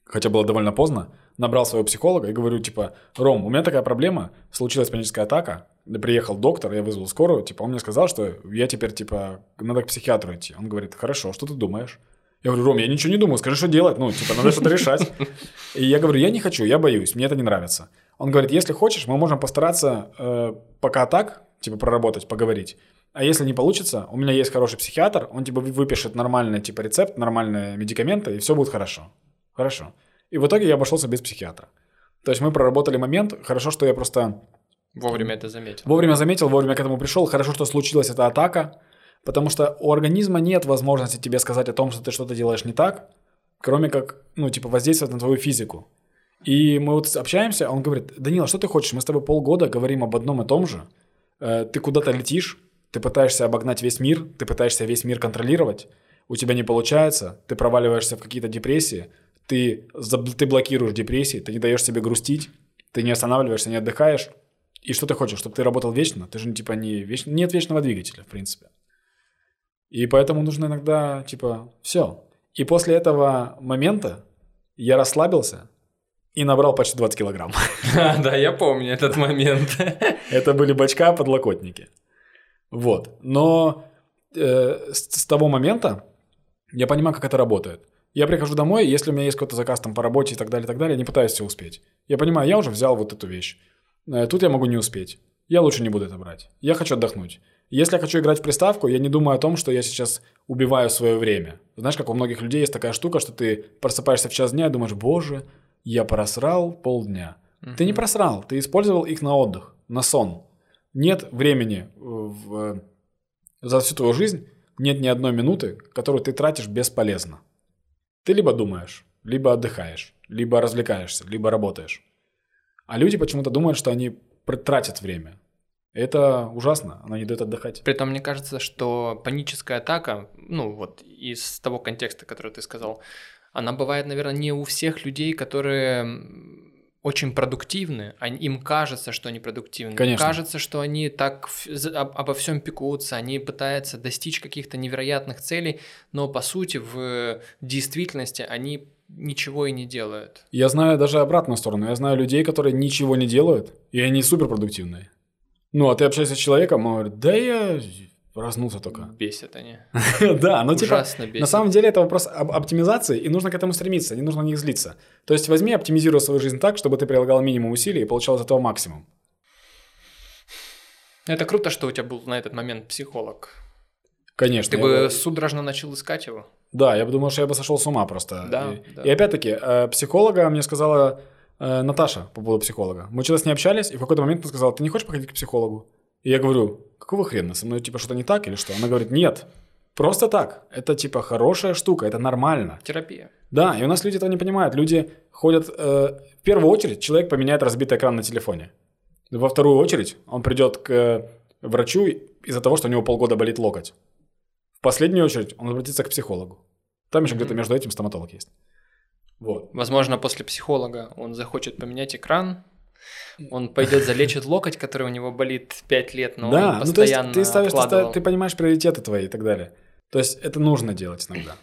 хотя было довольно поздно, набрал своего психолога и говорю, типа, Ром, у меня такая проблема, случилась паническая атака, приехал доктор, я вызвал скорую, типа, он мне сказал, что я теперь, типа, надо к психиатру идти. Он говорит, хорошо, что ты думаешь? Я говорю, Ром, я ничего не думаю, скажи, что делать, ну, типа, надо что-то решать. И я говорю, я не хочу, я боюсь, мне это не нравится. Он говорит, если хочешь, мы можем постараться э, пока так, типа, проработать, поговорить. А если не получится, у меня есть хороший психиатр, он типа выпишет нормальный типа рецепт, нормальные медикаменты, и все будет хорошо. Хорошо. И в итоге я обошелся без психиатра. То есть мы проработали момент. Хорошо, что я просто... Вовремя это заметил. Вовремя заметил, вовремя к этому пришел. Хорошо, что случилась эта атака. Потому что у организма нет возможности тебе сказать о том, что ты что-то делаешь не так, кроме как, ну, типа, воздействовать на твою физику. И мы вот общаемся, он говорит, Данила, что ты хочешь? Мы с тобой полгода говорим об одном и том же. Э, ты куда-то летишь, ты пытаешься обогнать весь мир, ты пытаешься весь мир контролировать, у тебя не получается, ты проваливаешься в какие-то депрессии, ты, ты блокируешь депрессии, ты не даешь себе грустить, ты не останавливаешься, не отдыхаешь. И что ты хочешь, чтобы ты работал вечно? Ты же типа не вечно, нет вечного двигателя, в принципе. И поэтому нужно иногда, типа, все. И после этого момента я расслабился и набрал почти 20 килограмм. Да, я помню этот момент. Это были бачка подлокотники. Вот. Но э, с, с того момента я понимаю, как это работает. Я прихожу домой, если у меня есть какой-то заказ там по работе и так далее, и так далее, я не пытаюсь все успеть. Я понимаю, я уже взял вот эту вещь. Э, тут я могу не успеть. Я лучше не буду это брать. Я хочу отдохнуть. Если я хочу играть в приставку, я не думаю о том, что я сейчас убиваю свое время. Знаешь, как у многих людей есть такая штука, что ты просыпаешься в час дня и думаешь, боже, я просрал полдня. Ты не просрал, ты использовал их на отдых, на сон. Нет времени в... за всю твою жизнь, нет ни одной минуты, которую ты тратишь бесполезно. Ты либо думаешь, либо отдыхаешь, либо развлекаешься, либо работаешь. А люди почему-то думают, что они тратят время. Это ужасно, она не дает отдыхать. Притом мне кажется, что паническая атака, ну вот из того контекста, который ты сказал, она бывает, наверное, не у всех людей, которые очень продуктивны, они, им кажется, что они продуктивны. Конечно. Кажется, что они так обо всем пекутся, они пытаются достичь каких-то невероятных целей, но по сути в действительности они ничего и не делают. Я знаю даже обратную сторону. Я знаю людей, которые ничего не делают, и они суперпродуктивные. Ну, а ты общаешься с человеком, он говорит, да я Проснулся только. Бесят они. Да, ну типа, Ужасно бесит. на самом деле это вопрос об оптимизации, и нужно к этому стремиться, не нужно на них злиться. То есть возьми, оптимизируй свою жизнь так, чтобы ты прилагал минимум усилий и получал из этого максимум. Это круто, что у тебя был на этот момент психолог. Конечно. Ты бы бы- судорожно начал искать его. Да, я бы думал, что я бы сошел с ума просто. Да, и, да. и опять-таки, э, психолога мне сказала э, Наташа по поводу психолога. Мы что-то с ней общались, и в какой-то момент она сказала, ты не хочешь походить к психологу? И я говорю, какого хрена, со мной типа что-то не так или что? Она говорит, нет, просто так. Это типа хорошая штука, это нормально. Терапия. Да, и у нас люди этого не понимают. Люди ходят... э, в первую очередь человек поменяет разбитый экран на телефоне. Во вторую очередь он придет к э, врачу из-за того, что у него полгода болит локоть. В последнюю очередь он обратится к психологу. Там еще Мгм. где-то между этим стоматолог есть. Вот. Возможно, после психолога он захочет поменять экран, он пойдет залечит локоть, который у него болит 5 лет, но да, он ну то есть постоянно ты ставишь, откладывал. ты понимаешь приоритеты твои и так далее. То есть это нужно делать иногда.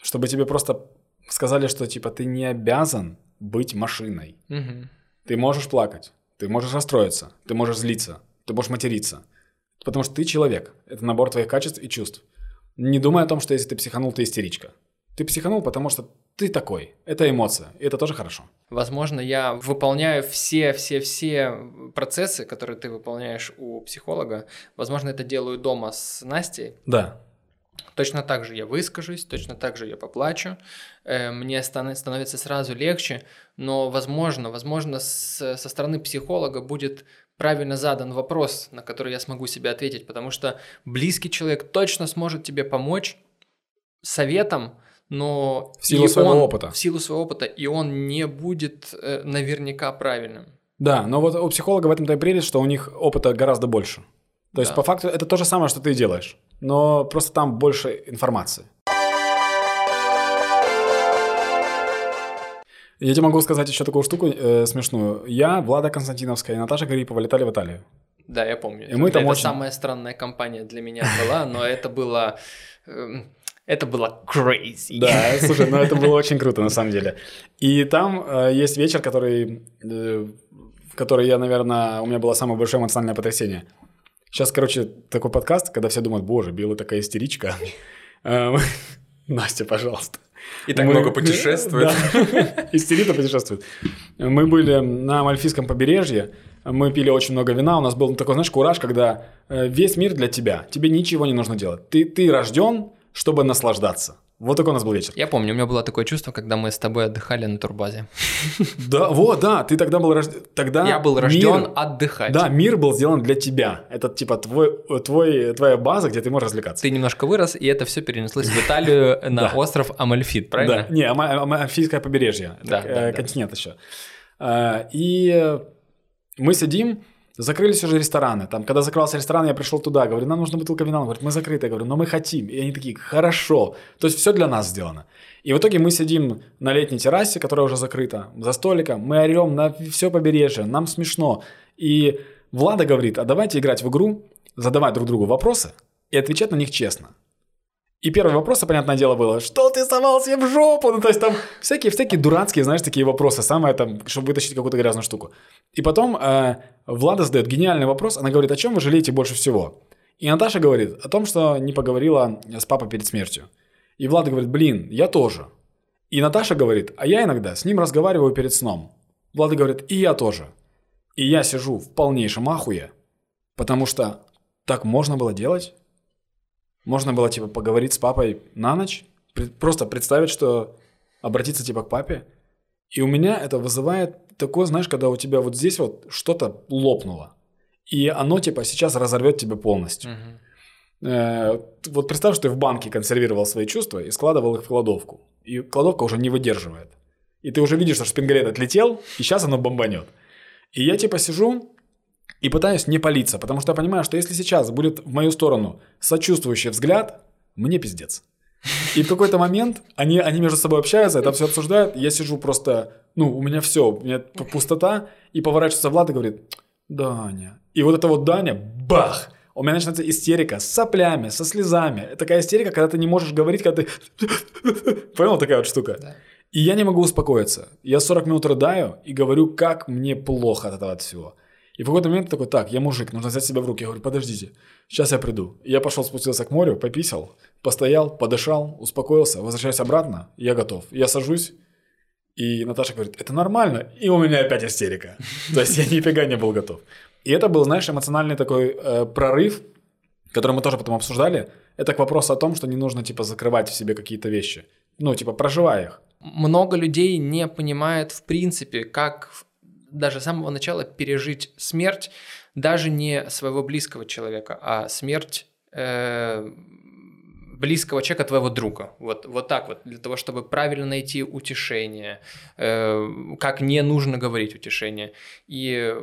Чтобы тебе просто сказали, что типа ты не обязан быть машиной. Мгм. Ты можешь плакать, ты можешь расстроиться, ты можешь злиться, ты можешь материться. Потому что ты человек. Это набор твоих качеств и чувств. Не думай о том, что если ты психанул, ты истеричка. Ты психанул, потому что ты такой. Это эмоция. И это тоже хорошо. Возможно, я выполняю все-все-все процессы, которые ты выполняешь у психолога. Возможно, это делаю дома с Настей. Да. Точно так же я выскажусь, точно так же я поплачу. Э, Мне стан- становится сразу легче, но, возможно, возможно, со стороны психолога будет правильно задан вопрос, на который я смогу себе ответить, потому что близкий человек точно сможет тебе помочь советом, но В силу своего он- опыта. В силу своего опыта, и он не будет э, наверняка правильным. Да, но вот у психолога в этом-то и прелесть, что у них опыта гораздо больше. То есть, Да. по факту, это то же самое, что ты делаешь. Но просто там больше информации. Я тебе могу сказать еще такую штуку э, смешную. Я, Влада Константиновская и Наташа Гарипова летали в Италию. Да, я помню. И мы там это очень- самая странная компания для меня была, но это было... Это было crazy. Да, слушай, ну это было очень круто на самом деле. И там э, есть вечер, который, э, в который я, наверное, у меня было самое большое эмоциональное потрясение. Сейчас, короче, такой подкаст, когда все думают, боже, Билла такая истеричка. Э, Настя, пожалуйста. И так Мы- много путешествует. Да. Истерит и путешествует. Мы были на Мальфийском побережье, мы пили очень много вина, у нас был такой, знаешь, кураж, когда э, весь мир для тебя, тебе ничего не нужно делать. Ты, ты рожден, чтобы наслаждаться. Вот такой у нас был вечер. Я помню, у меня было такое чувство, когда мы с тобой отдыхали на турбазе. Да, вот, да, ты тогда был рожден. Тогда Я был рожден отдыхать. Да, мир был сделан для тебя. Это типа твой, твой, твоя база, где ты можешь развлекаться. Ты немножко вырос, и это все перенеслось в Италию на остров Амальфит, правильно? Да, не, Ама- Ама- Амфийское побережье. Да, э, континент еще. А, И э, мы сидим, закрылись уже рестораны. Там, когда закрывался ресторан, я пришел туда, говорю, нам нужна бутылка вина. Он говорит, мы закрыты. Я говорю, но мы хотим. И они такие, хорошо. То есть все для нас сделано. И в итоге мы сидим на летней террасе, которая уже закрыта, за столиком. Мы орем на все побережье, нам смешно. И Влада говорит, а давайте играть в игру, задавать друг другу вопросы и отвечать на них честно. И первый вопрос, понятное дело, было, что ты совал себе в жопу? Ну, то есть там всякие, всякие дурацкие, знаешь, такие вопросы, самое там, чтобы вытащить какую-то грязную штуку. И потом э, Влада задает гениальный вопрос, она говорит, о чем вы жалеете больше всего? И Наташа говорит о том, что не поговорила с папой перед смертью. И Влада говорит, блин, я тоже. И Наташа говорит, а я иногда с ним разговариваю перед сном. Влада говорит, и я тоже. И я сижу в полнейшем ахуе, потому что так можно было делать? Можно было, типа, поговорить с папой на ночь, просто представить, что обратиться, типа, к папе. И у меня это вызывает такое, знаешь, когда у тебя вот здесь вот что-то лопнуло. И оно, типа, сейчас разорвет тебя полностью. Э, Вот представь, что ты в банке консервировал свои чувства и складывал их в кладовку. И кладовка уже не выдерживает. И ты уже видишь, что шпингалет отлетел, и сейчас оно бомбанет. И я типа сижу и пытаюсь не палиться, потому что я понимаю, что если сейчас будет в мою сторону сочувствующий взгляд, мне пиздец. И в какой-то момент они, они между собой общаются, это все обсуждают, я сижу просто, ну, у меня все, у меня пустота, и поворачивается Влад и говорит, Даня. И вот это вот Даня, бах! У меня начинается истерика с соплями, со слезами. Это такая истерика, когда ты не можешь говорить, когда ты... Понял, такая вот штука? Да. И я не могу успокоиться. Я 40 минут рыдаю и говорю, как мне плохо от этого от всего. И в какой-то момент такой, так, я мужик, нужно взять себя в руки. Я говорю, подождите, сейчас я приду. Я пошел, спустился к морю, пописал, постоял, подышал, успокоился, возвращаюсь обратно, я готов. Я сажусь, и Наташа говорит, это нормально, и у меня опять истерика. То есть я нифига не был готов. И это был, знаешь, эмоциональный такой э, прорыв, который мы тоже потом обсуждали. Это к вопросу о том, что не нужно, типа, закрывать в себе какие-то вещи. Ну, типа, проживая их. Много людей не понимает, в принципе, как даже с самого начала пережить смерть даже не своего близкого человека, а смерть э, близкого человека, твоего друга. Вот, вот так вот, для того, чтобы правильно найти утешение, э, как не нужно говорить утешение. И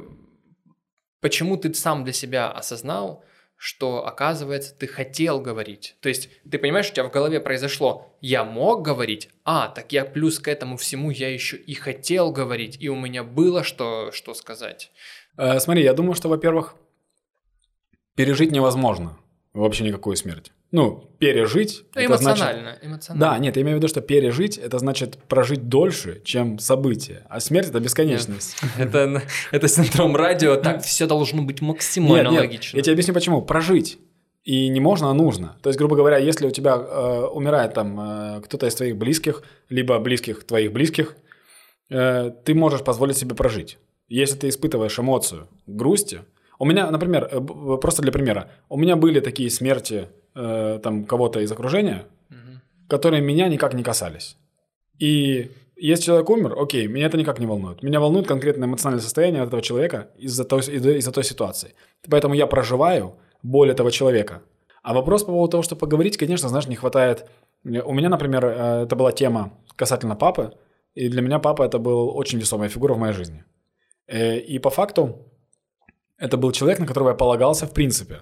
почему ты сам для себя осознал, что, оказывается, ты хотел говорить. То есть ты понимаешь, у тебя в голове произошло, я мог говорить, а, так я плюс к этому всему я еще и хотел говорить, и у меня было что, что сказать. Э, смотри, я думаю, что, во-первых, пережить невозможно вообще никакую смерть. Ну, пережить... Ну, эмоционально, значит... эмоционально. Да, нет, я имею в виду, что пережить – это значит прожить дольше, чем событие. А смерть – это бесконечность. Это, это синдром радио, так все должно быть максимально нет, нет, логично. Я тебе объясню, почему. Прожить. И не можно, а нужно. То есть, грубо говоря, если у тебя э, умирает там э, кто-то из твоих близких, либо близких твоих близких, э, ты можешь позволить себе прожить. Если ты испытываешь эмоцию грусти, у меня, например, э, просто для примера, у меня были такие смерти э, там кого-то из окружения, угу. которые меня никак не касались. И если человек умер, окей, меня это никак не волнует. Меня волнует конкретное эмоциональное состояние этого человека из-за той, из-за той ситуации. Поэтому я проживаю боль этого человека. А вопрос по поводу того, что поговорить, конечно, знаешь, не хватает. У меня, например, э, это была тема касательно папы, и для меня папа это был очень весомая фигура в моей жизни. Э, и по факту это был человек, на которого я полагался в принципе.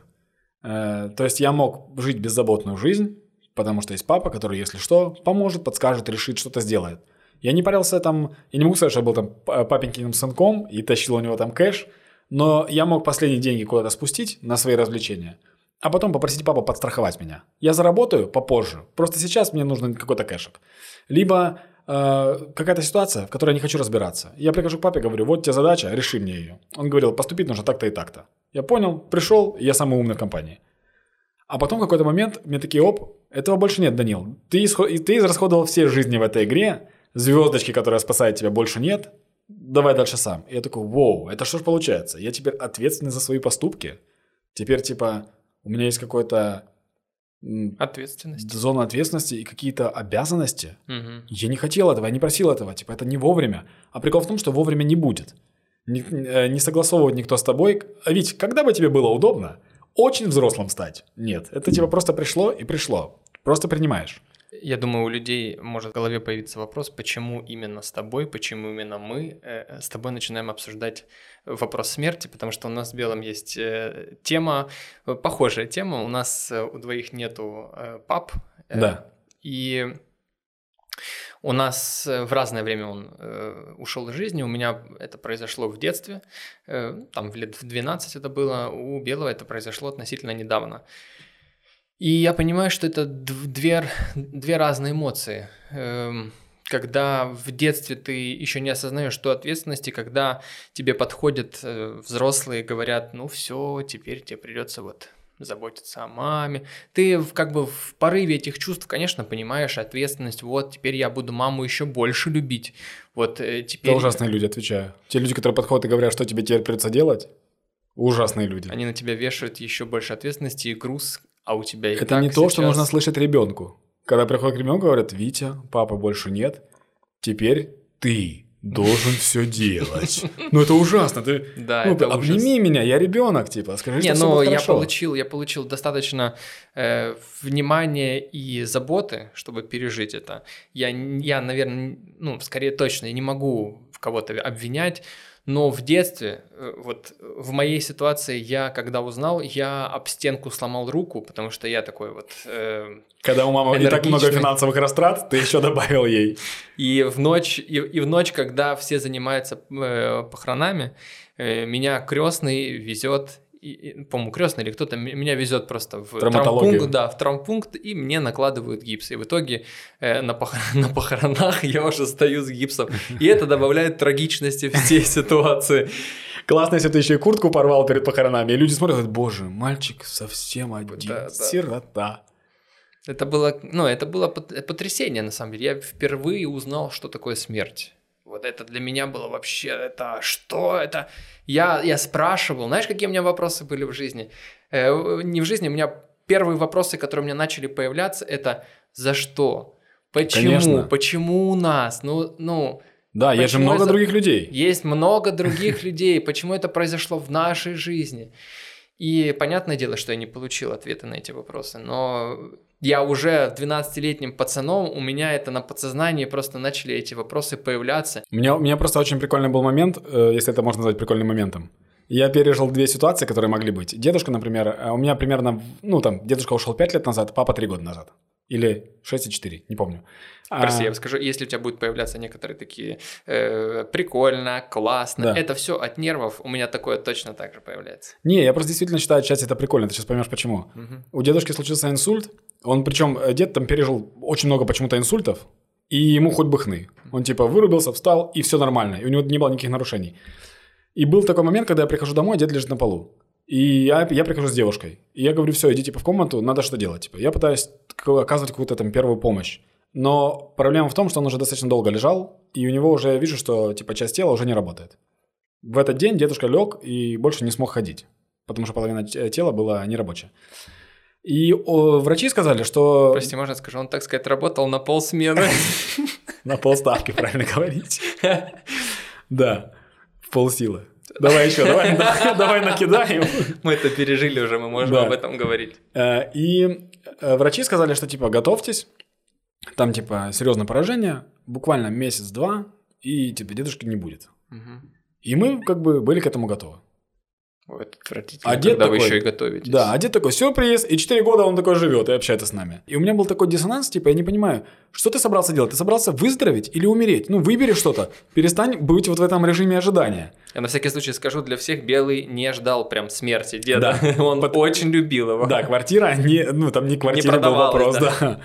Э, то есть я мог жить беззаботную жизнь, потому что есть папа, который, если что, поможет, подскажет, решит, что-то сделает. Я не парился там, я не могу сказать, что я был там папенькиным сынком и тащил у него там кэш, но я мог последние деньги куда-то спустить на свои развлечения, а потом попросить папу подстраховать меня. Я заработаю попозже, просто сейчас мне нужен какой-то кэшек. Либо э, какая-то ситуация, в которой я не хочу разбираться. Я прихожу к папе, говорю, вот тебе задача, реши мне ее. Он говорил, поступить нужно так-то и так-то. Я понял, пришел, я самый умный в компании. А потом в какой-то момент мне такие, оп, этого больше нет, Данил. Ты, исход... ты израсходовал все жизни в этой игре, звездочки, которая спасает тебя, больше нет, давай дальше сам. И я такой, воу, это что ж получается? Я теперь ответственный за свои поступки? Теперь, типа, у меня есть какой-то Ответственность. Зона ответственности и какие-то обязанности. Угу. Я не хотел этого, я не просил этого. Типа, это не вовремя. А прикол в том, что вовремя не будет. Не, э, не согласовывать никто с тобой. А ведь когда бы тебе было удобно, очень взрослым стать? Нет. Это типа просто пришло и пришло. Просто принимаешь. Я думаю, у людей может в голове появиться вопрос, почему именно с тобой, почему именно мы э, с тобой начинаем обсуждать вопрос смерти, потому что у нас с Белым есть э, тема, э, похожая тема, у нас э, у двоих нету э, пап. Э, да. И у нас э, в разное время он э, ушел из жизни. У меня это произошло в детстве, э, там в лет в 12 это было, у Белого это произошло относительно недавно. И я понимаю, что это две, две разные эмоции. Эм, когда в детстве ты еще не осознаешь, что ответственности, когда тебе подходят э, взрослые и говорят, ну все, теперь тебе придется вот заботиться о маме. Ты как бы в порыве этих чувств, конечно, понимаешь ответственность. Вот, теперь я буду маму еще больше любить. Вот э, теперь... Это ужасные люди, отвечаю. Те люди, которые подходят и говорят, что тебе теперь придется делать, ужасные люди. Они на тебя вешают еще больше ответственности и груз, а у тебя Это не то, сейчас... что нужно слышать ребенку. Когда приходит к ребенку, говорят, Витя, папа больше нет, теперь ты должен все делать. Ну это ужасно. Ты, да, ну, это обними ужас. меня, я ребенок, типа, скажи, Не, что но все я получил, я получил достаточно э, внимания и заботы, чтобы пережить это. Я, я, наверное, ну, скорее точно, я не могу кого-то обвинять, но в детстве, э, вот в моей ситуации, я когда узнал, я об стенку сломал руку, потому что я такой вот... Э, когда у мамы не так много финансовых растрат, ты еще добавил ей. И в ночь, и, и в ночь когда все занимаются э, похоронами, э, меня крестный везет по-моему, крестный или кто-то меня везет просто в травмпункт, да, в травмпункт, и мне накладывают гипс. И в итоге э, на, пох... на похоронах я уже стою с гипсом. И это добавляет трагичности всей ситуации. Классно, если ты еще и куртку порвал перед похоронами, и люди смотрят, боже, мальчик совсем один, Да, да. сирота. Это было, ну, это было пот- потрясение, на самом деле. Я впервые узнал, что такое смерть. Вот это для меня было вообще, это что это? Я, я спрашивал, знаешь, какие у меня вопросы были в жизни? Э, не в жизни, у меня первые вопросы, которые у меня начали появляться, это за что? Почему? Конечно. Почему у нас? Ну, ну, Да, есть же много из-за- других людей. есть много других людей. Почему это произошло в нашей жизни? И понятное дело, что я не получил ответа на эти вопросы, но я уже 12-летним пацаном, у меня это на подсознании просто начали эти вопросы появляться. У меня, у меня просто очень прикольный был момент, э, если это можно назвать прикольным моментом. Я пережил две ситуации, которые могли быть. Дедушка, например, э, у меня примерно, ну там, дедушка ушел 5 лет назад, папа 3 года назад. Или 6 и 4, не помню. А, Прости, я скажу, если у тебя будут появляться некоторые такие э, прикольно, классно, Да. это все от нервов, у меня такое точно так же появляется. Не, я просто действительно считаю, часть это прикольно, ты сейчас поймешь почему. Мгм. У дедушки случился инсульт, он причем, э, дед там пережил очень много почему-то инсультов, и ему хоть бы хны. Он типа вырубился, встал, и все нормально, и у него не было никаких нарушений. И был такой момент, когда я прихожу домой, а дед лежит на полу. И я, я прихожу с девушкой. И я говорю, все, иди типа в комнату, надо что делать. Типа, я пытаюсь оказывать какую-то там первую помощь. Но проблема в том, что он уже достаточно долго лежал, и у него уже, вижу, что типа часть тела уже не работает. В этот день дедушка лег и больше не смог ходить, потому что половина те- тела была нерабочая. И о, врачи сказали, что... Прости, можно скажу, он, так сказать, работал на полсмены. На полставки, правильно говорить. Да, в полсилы. Давай еще, давай, давай, накидаем. Мы это пережили уже, мы можем Да. об этом говорить. Э, И э, врачи сказали, что типа готовьтесь, там типа серьезное поражение, буквально месяц-два, и типа дедушки не будет. Мгм. И мы как бы были к этому готовы. Это отвратительно, А дед когда вы такой- еще и готовитесь. Да, а дед такой, сюрприз, и 4 года он такой живет и общается с нами. И у меня был такой диссонанс, типа, я не понимаю, что ты собрался делать? Ты собрался выздороветь или умереть? Ну, выбери что-то, перестань быть вот в этом режиме ожидания. Я на всякий случай скажу для всех, Белый не ждал прям смерти деда. Да. Он Пот- очень любил его. Да, квартира, не, ну, там не квартира был продавалась, вопрос, да. да.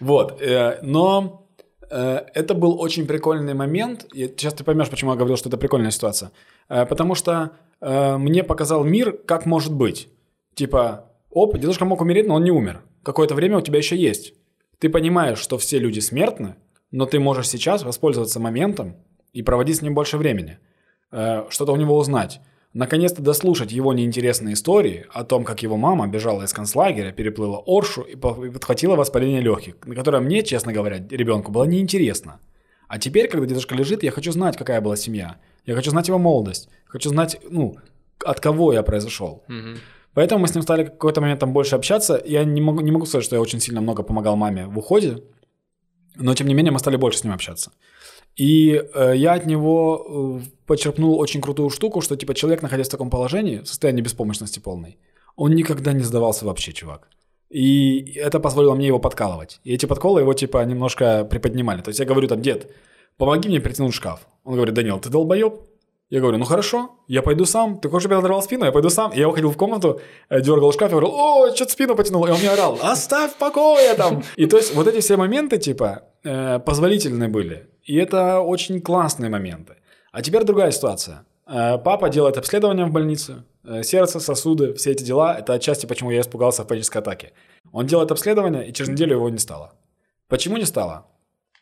Вот, э, но э, это был очень прикольный момент. И сейчас ты поймешь, почему я говорил, что это прикольная ситуация. Э, потому что э, мне показал мир, как может быть. Типа, оп, дедушка мог умереть, но он не умер. Какое-то время у тебя еще есть. Ты понимаешь, что все люди смертны, но ты можешь сейчас воспользоваться моментом и проводить с ним больше времени. Э, что-то у него узнать. Наконец-то дослушать его неинтересные истории о том, как его мама бежала из концлагеря, переплыла Оршу и по- и подхватила воспаление легких, на которое мне, честно говоря, ребенку было неинтересно. А теперь, когда дедушка лежит, я хочу знать, какая была семья. Я хочу знать его молодость. Хочу знать, ну, от кого я произошел. Мгм. Поэтому мы с ним стали в какой-то момент там больше общаться. Я не могу, не могу сказать, что я очень сильно много помогал маме в уходе, но тем не менее мы стали больше с ним общаться. И э, я от него э, почерпнул очень крутую штуку, что типа человек, находясь в таком положении, в состоянии беспомощности полной, он никогда не сдавался вообще, чувак. И это позволило мне его подкалывать. И эти подколы его типа немножко приподнимали. То есть я говорю там, дед, помоги мне притянуть шкаф. Он говорит, Данил, ты долбоеб? Я говорю, ну хорошо, я пойду сам. Ты хочешь, чтобы я надрал спину? Я пойду сам. И я уходил в комнату, э, дергал шкаф и говорил, о, что-то спину потянул. И он мне орал, оставь в покое там. И то есть вот эти все моменты, типа, э, позволительные были. И это очень классные моменты. А теперь другая ситуация. Э, Папа делает обследование в больнице. Сердце, сосуды, все эти дела. Это отчасти, почему я испугался панической атаки. Он делает обследование, и через неделю его не стало. Почему не стало?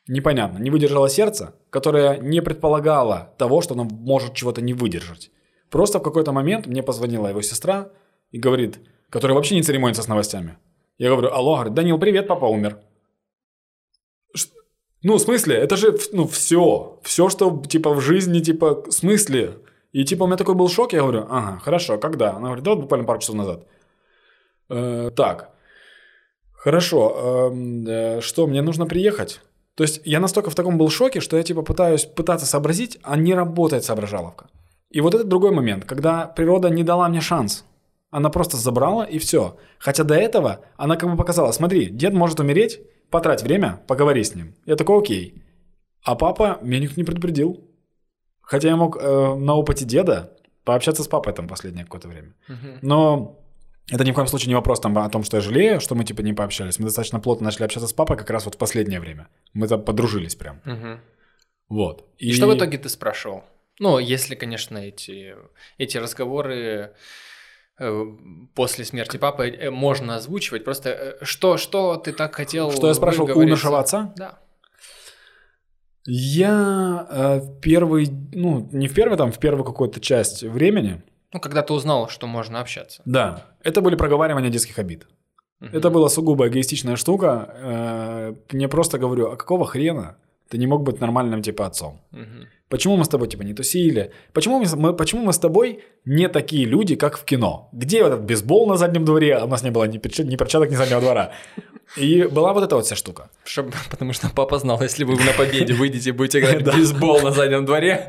Непонятно. Не выдержало сердце, которое не предполагало того, что оно может чего-то не выдержать. Просто в какой-то момент мне позвонила его сестра и говорит, которая вообще не церемонится с новостями. Я говорю, алло, говорит, Данил, привет, папа умер. Ш- Ну, в смысле, это же, ну, все. Все, что, типа, в жизни, типа, в смысле? И, типа, у меня такой был шок, я говорю, ага, хорошо, когда? Она говорит, да, вот буквально пару часов назад. «Э, так, хорошо, эм, э, что, мне нужно приехать? То есть я настолько в таком был шоке, что я, типа, пытаюсь пытаться сообразить, а не работает соображаловка. И вот это другой момент, когда природа не дала мне шанс. Она просто забрала и все. Хотя до этого она как бы показала, смотри, дед может умереть, потрать время, поговори с ним. Я такой, окей. А папа меня никто не предупредил. Хотя я мог э, на опыте деда пообщаться с папой там последнее какое-то время. Но это ни в коем случае не вопрос там, о том, что я жалею, что мы типа не пообщались. Мы достаточно плотно начали общаться с папой как раз вот в последнее время. Мы там подружились прям. Мгм. Вот. И что в итоге ты спрашивал? Ну, если, конечно, эти, эти разговоры э, после смерти папы э, можно озвучивать. Просто э, что, что ты так хотел Что я спрашивал у нашего отца? Да. Я э, первый, ну, не в первый, там, в первую какую-то часть времени, Ну, когда ты узнал, что можно общаться. да, это были проговаривания детских обид. Мгм. Это была сугубо эгоистичная штука. Э, Мне просто говорю, а какого хрена ты не мог быть нормальным, типа, отцом? Мгм. Почему мы с тобой, типа, не тусили? Почему мы, почему мы с тобой не такие люди, как в кино? Где этот бейсбол на заднем дворе? А у нас не было ни, перча- ни перчаток, ни заднего двора. И была вот эта вот вся штука. Чтоб- потому что папа знал, если вы на победе выйдете и будете играть в бейсбол на заднем дворе.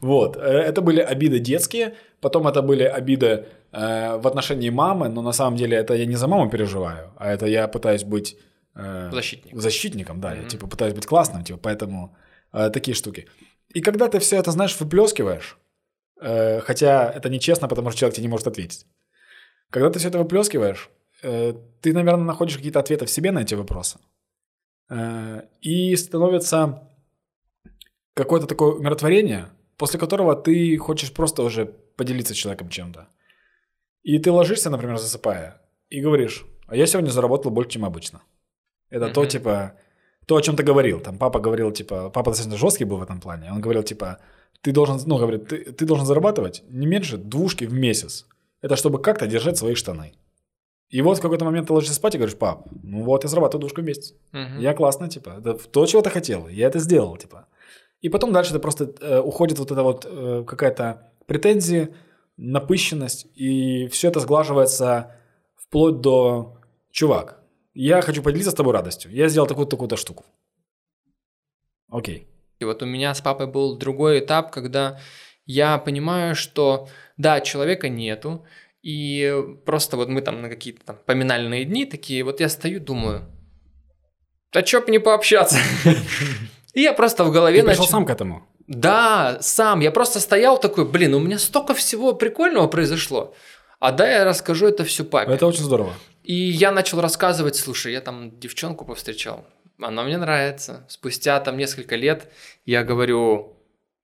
Вот, э, это были обиды детские, потом это были обиды э, в отношении мамы, но на самом деле это я не за маму переживаю, а это я пытаюсь быть э, Защитник. защитником, да, я Мгм. типа пытаюсь быть классным, типа, поэтому э, такие штуки. И когда ты все это, знаешь, выплескиваешь, э, хотя это нечестно, потому что человек тебе не может ответить, когда ты все это выплескиваешь, ты, наверное, находишь какие-то ответы в себе на эти вопросы. Э, и становится какое-то такое умиротворение, после которого ты хочешь просто уже поделиться с человеком чем-то. И ты ложишься, например, засыпая, и говоришь, а я сегодня заработал больше, чем обычно. Это то, Мгм. типа, то, о чем ты говорил. Там папа говорил, типа, папа достаточно жесткий был в этом плане. Он говорил, типа, ты должен, ну, говорит, ты, ты должен зарабатывать не меньше двушки в месяц. Это чтобы как-то держать свои штаны. И вот в какой-то момент ты ложишься спать и говоришь, пап, ну вот я зарабатываю двушку в месяц. Мгм. Я классно, типа, это то, чего ты хотел, я это сделал, типа. И потом дальше это просто э, уходит вот эта вот э, какая-то претензия, напыщенность, и все это сглаживается вплоть до «Чувак, я хочу поделиться с тобой радостью, я сделал такую-то, такую-то штуку». Окей. И вот у меня с папой был другой этап, когда я понимаю, что да, человека нету, и просто вот мы там на какие-то там поминальные дни такие, вот я стою, думаю, да чё б не пообщаться? И я просто в голове Ты пришел начал- сам к этому? Да, сам. Я просто стоял такой, блин, у меня столько всего прикольного произошло. А да, я расскажу это все папе. Это очень здорово. И я начал рассказывать, слушай, я там девчонку повстречал, она мне нравится. Спустя там несколько лет я говорю,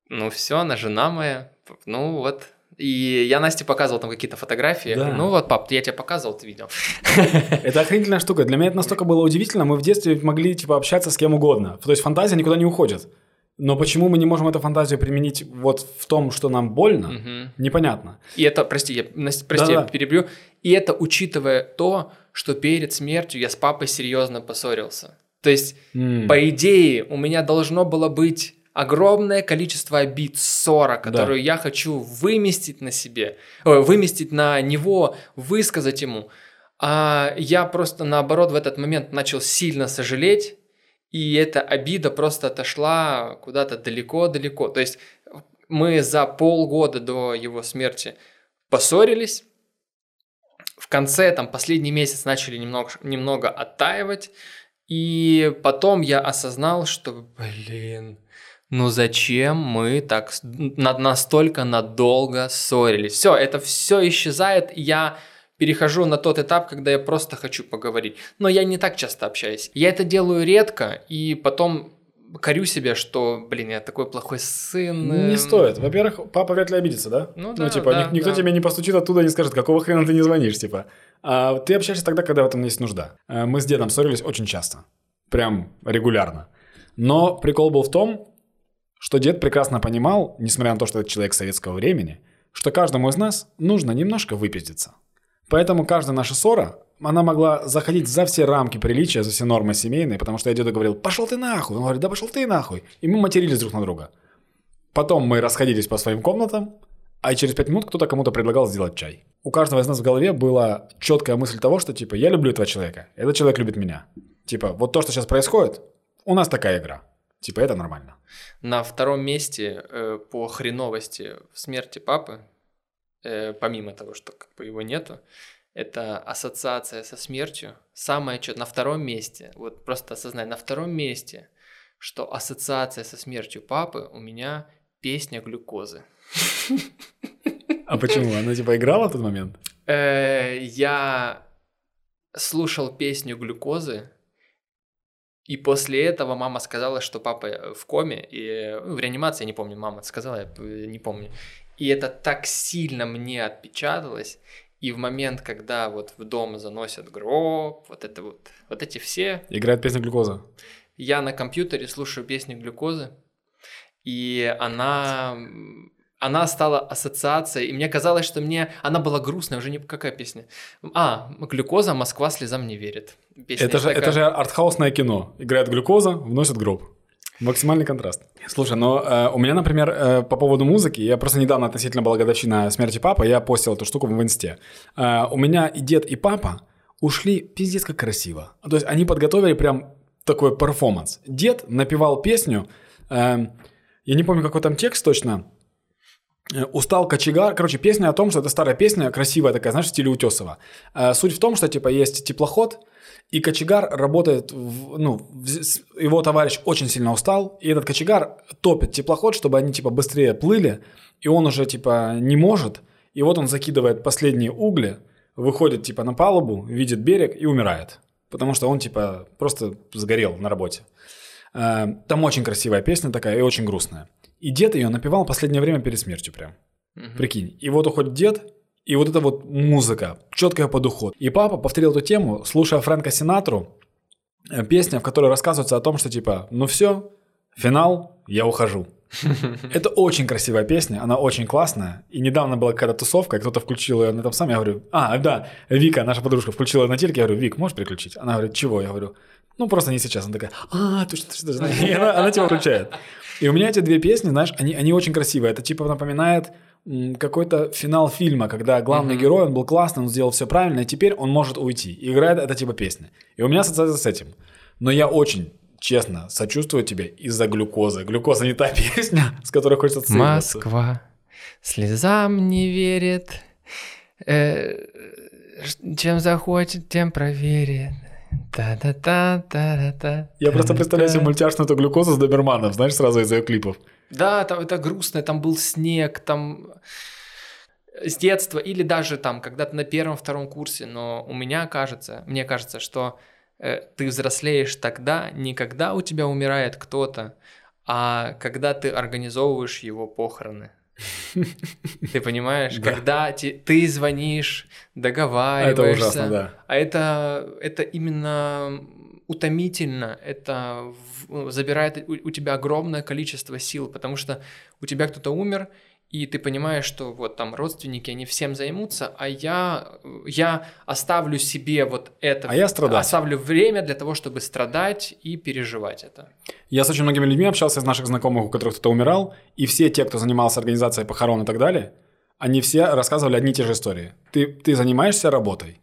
ну все, она жена моя, ну вот. И я Насте показывал там какие-то фотографии. Да. ну вот, пап, я тебе показывал, ты видел. Это охренительная штука. Для меня это настолько было удивительно. Мы в детстве могли типа общаться с кем угодно. То есть фантазия никуда не уходит. Но почему мы не можем эту фантазию применить вот в том, что нам больно, Мгм. непонятно. И это, прости, я, прости, я перебью. И это учитывая то, что перед смертью я с папой серьезно поссорился. То есть М. По идее, у меня должно было быть огромное количество обид, ссора, которую я хочу выместить на себе, выместить на него, высказать ему. А я просто наоборот в этот момент начал сильно сожалеть, и эта обида просто отошла куда-то далеко-далеко. То есть мы за полгода до его смерти поссорились, в конце, там, последний месяц начали немного, немного оттаивать, и потом я осознал, что, блин, ну зачем мы так настолько надолго ссорились? Все, это все исчезает, и я перехожу на тот этап, когда я просто хочу поговорить. Но я не так часто общаюсь. Я это делаю редко, и потом корю себя, что, блин, я такой плохой сын. Не эм, стоит. Во-первых, папа вряд ли обидится, да? Ну да, типа, да, ник- никто да. тебе не постучит оттуда и не скажет, какого хрена ты не звонишь, типа. А ты общаешься тогда, когда в этом есть нужда. А Мы с дедом ссорились очень часто. Прям регулярно. Но прикол был в том, что дед прекрасно понимал, несмотря на то, что это человек советского времени, что каждому из нас нужно немножко выпиздиться. Поэтому каждая наша ссора, она могла заходить за все рамки приличия, за все нормы семейные, потому что я деду говорил, пошел ты нахуй. Он говорит, да пошел ты нахуй. И мы матерились друг на друга. Потом мы расходились по своим комнатам, а через пять минут кто-то кому-то предлагал сделать чай. У каждого из нас в голове была четкая мысль того, что типа я люблю этого человека, этот человек любит меня. Типа вот то, что сейчас происходит, у нас такая игра. Типа это нормально. На втором месте э, по хреновости в смерти папы, э, помимо того, что как бы его нету, это ассоциация со смертью. Самое что на втором месте, вот просто осознай, на втором месте, что ассоциация со смертью папы у меня песня глюкозы. А почему? Она типа играла в тот момент? Э, я слушал песню глюкозы, И после этого мама сказала, что папа в коме, и ну, в реанимации, я не помню, мама сказала, я э, не помню. И это так сильно мне отпечаталось. И в момент, когда вот в дом заносят гроб, вот это вот, вот эти все... Играет песня «Глюкоза». Я на компьютере слушаю песню «Глюкозы», и она она стала ассоциацией, и мне казалось, что мне... Она была грустная, уже не... Какая песня? А, «Глюкоза, Москва слезам не верит». Песня это, же, такая... это же артхаусное кино. Играет глюкоза, вносит гроб. Максимальный контраст. Слушай, но э, у меня, например, э, по поводу музыки, я просто недавно относительно была годовщина смерти папы, я постил эту штуку в инсте. Э, у меня и дед, и папа ушли пиздец как красиво. То есть они подготовили прям такой перформанс. Дед напевал песню, э, я не помню, какой там текст точно, устал кочегар. Короче, песня о том, что это старая песня, красивая такая, знаешь, в стиле Утесова. Э, суть в том, что, типа, есть теплоход, и кочегар работает, в, ну, его товарищ очень сильно устал, и этот кочегар топит теплоход, чтобы они, типа, быстрее плыли, и он уже, типа, не может, и вот он закидывает последние угли, выходит, типа, на палубу, видит берег и умирает. Потому что он, типа, просто сгорел на работе. Э, там очень красивая песня такая и очень грустная. И дед ее напевал последнее время перед смертью прям. Угу. Прикинь. И вот уходит дед, и вот эта вот музыка, четкая под уход. И папа повторил эту тему, слушая Фрэнка Синатру, э, песня, в которой рассказывается о том, что типа, ну все, финал, я ухожу. Это очень красивая песня, она очень классная. И недавно была какая-то тусовка, кто-то включил ее на этом самом, я говорю, а, да, Вика, наша подружка, включила ее на телеке, я говорю, Вик, можешь переключить? Она говорит, чего? Я говорю, ну просто не сейчас. Она такая, а, точно, точно, точно. И она, она тебя включает. И у меня эти две песни, знаешь, они, они очень красивые. Это типа напоминает какой-то финал фильма, когда главный mm-hmm. герой, он был классный, он сделал все правильно, и теперь он может уйти. И играет это типа песня. И у меня ассоциация с этим. Но я очень честно сочувствую тебе из-за глюкозы. Глюкоза не та песня, с которой хочется цеплиться. Москва слезам не верит, э, чем захочет, тем проверит. Та-та-та-та-та. Я просто представляю себе мультяшную эту глюкозу с доберманом, знаешь, сразу из ее клипов. Да, там это грустно, там был снег, там с детства или даже там когда-то на первом-втором курсе, но у меня кажется, мне кажется, что э, ты взрослеешь тогда, не когда у тебя умирает кто-то, а когда ты организовываешь его похороны. Ты понимаешь, да. когда ты звонишь, договариваешься. Это ужасно, да. А это, это именно утомительно, это забирает у тебя огромное количество сил, потому что у тебя кто-то умер, и ты понимаешь, что вот там родственники, они всем займутся, а я, я оставлю себе вот это, а я страдаю. оставлю время для того, чтобы страдать и переживать это. Я с очень многими людьми общался из наших знакомых, у которых кто-то умирал, и все те, кто занимался организацией похорон и так далее, они все рассказывали одни и те же истории. Ты, ты занимаешься работой,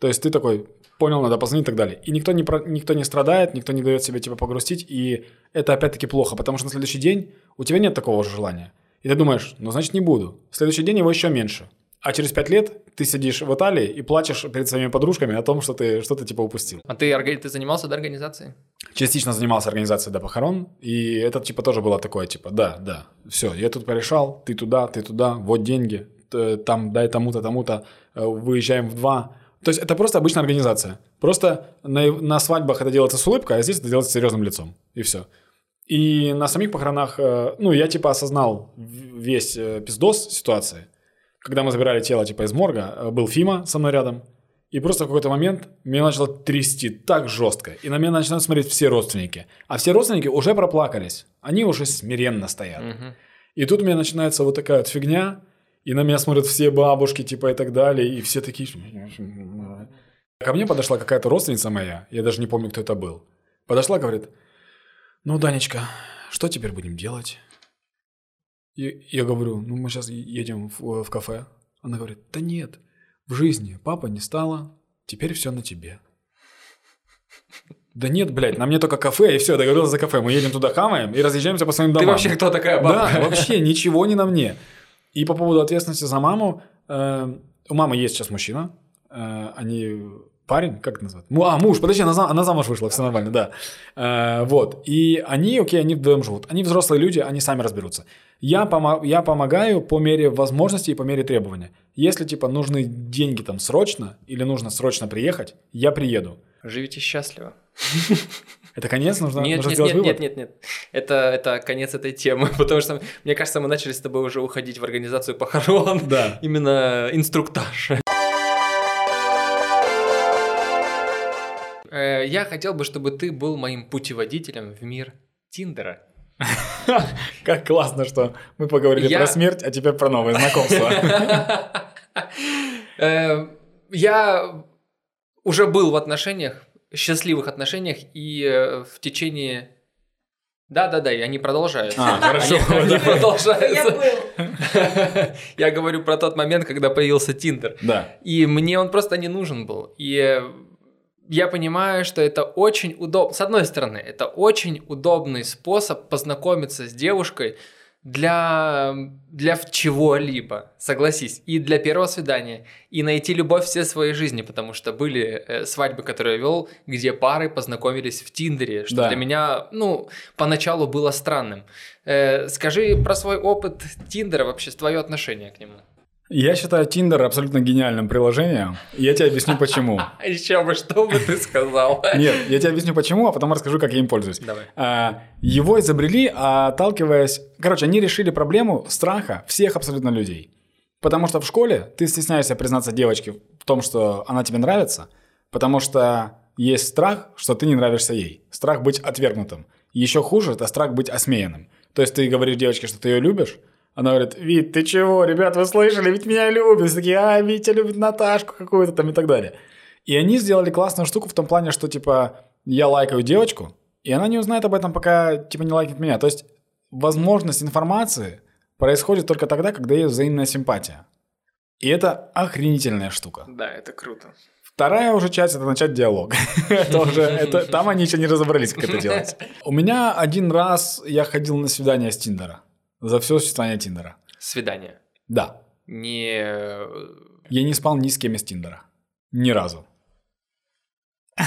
то есть ты такой, понял, надо позвонить и так далее. И никто не, никто не страдает, никто не дает себе типа погрустить, и это опять-таки плохо, потому что на следующий день у тебя нет такого же желания. И ты думаешь, ну значит не буду. В следующий день его еще меньше. А через пять лет ты сидишь в Италии и плачешь перед своими подружками о том, что ты что-то типа упустил. А ты, ты занимался до организацией? Частично занимался организацией до похорон, и это типа тоже было такое, типа, да, да, все, я тут порешал, ты туда, ты туда, вот деньги, там дай тому-то, тому-то, э, выезжаем в два. То есть это просто обычная организация. Просто на, на свадьбах это делается с улыбкой, а здесь это делается с серьезным лицом, и все. И на самих похоронах, э, ну, я типа осознал весь э, пиздос ситуации. Когда мы забирали тело типа из морга, э, был Фима со мной рядом. И просто в какой-то момент меня начало трясти так жестко. И на меня начинают смотреть все родственники. А все родственники уже проплакались. Они уже смиренно стоят. Угу. И тут у меня начинается вот такая вот фигня. И на меня смотрят все бабушки, типа, и так далее. И все такие... Ко мне подошла какая-то родственница моя. Я даже не помню, кто это был. Подошла, говорит, ну, Данечка, что теперь будем делать? И я говорю, ну мы сейчас едем в, в кафе. Она говорит, да нет, в жизни папа не стало, теперь все на тебе. Да нет, блядь, на мне только кафе, и все, договорился за кафе. Мы едем туда, хамаем и разъезжаемся по своим домам. Ты вообще кто такая бабка? Да, вообще ничего не на мне. И по поводу ответственности за маму, э, у мамы есть сейчас мужчина, э, они парень, как это назвать? А, муж, подожди, она, она замуж вышла, все нормально, да. Э, вот, и они, окей, они вдвоем живут. Они взрослые люди, они сами разберутся. Я, помо- я помогаю по мере возможности и по мере требования. Если, типа, нужны деньги там срочно, или нужно срочно приехать, я приеду. Живите счастливо. Это конец? Нужно, Нет, нужно нет, сделать нет, вывод? нет, нет, нет. Это, это конец этой темы, потому что, мне кажется, мы начали с тобой уже уходить в организацию похорон. Да. Именно инструктаж. Я хотел бы, чтобы ты был моим путеводителем в мир Тиндера. Как классно, что мы поговорили Я- про смерть, а теперь про новые знакомства. Э, Я уже был в отношениях, счастливых отношениях, и э, в течение... Да-да-да, и они продолжаются. А, хорошо, Они, они да. Я продолжаются. был. Я говорю про тот момент, когда появился Тиндер. Да. И мне он просто не нужен был. И э, я понимаю, что это очень удобно. С одной стороны, это очень удобный способ познакомиться с девушкой для, для чего-либо, согласись, и для первого свидания, и найти любовь все своей жизни, потому что были э, свадьбы, которые я вел, где пары познакомились в Тиндере, что Да. для меня, ну, поначалу было странным. Э, скажи про свой опыт Тиндера, вообще, твое отношение к нему. Я считаю Tinder абсолютно гениальным приложением, и я тебе объясню почему. Еще бы, что бы ты сказал? Нет, я тебе объясню почему, а потом расскажу, как я им пользуюсь. Давай. А, Его изобрели, отталкиваясь... Короче, они решили проблему страха всех абсолютно людей. Потому что в школе ты стесняешься признаться девочке в том, что она тебе нравится, потому что есть страх, что ты не нравишься ей. Страх быть отвергнутым. Еще хуже – это страх быть осмеянным. То есть ты говоришь девочке, что ты ее любишь, она говорит, Вит, ты чего, ребят, вы слышали, ведь меня любят. Все такие, а, Витя любит Наташку какую-то там и так далее. И они сделали классную штуку в том плане, что, типа, я лайкаю девочку, и она не узнает об этом, пока, типа, не лайкнет меня. То есть возможность информации происходит только тогда, когда есть взаимная симпатия. И это охренительная штука. Да, это круто. Вторая уже часть – это начать диалог. это уже, это, там они еще не разобрались, как это делать. У меня один раз я ходил на свидание с Тиндера. За все существование Тиндера. Свидание. Да. Не... э, Я не спал ни с кем из Тиндера. Ни разу.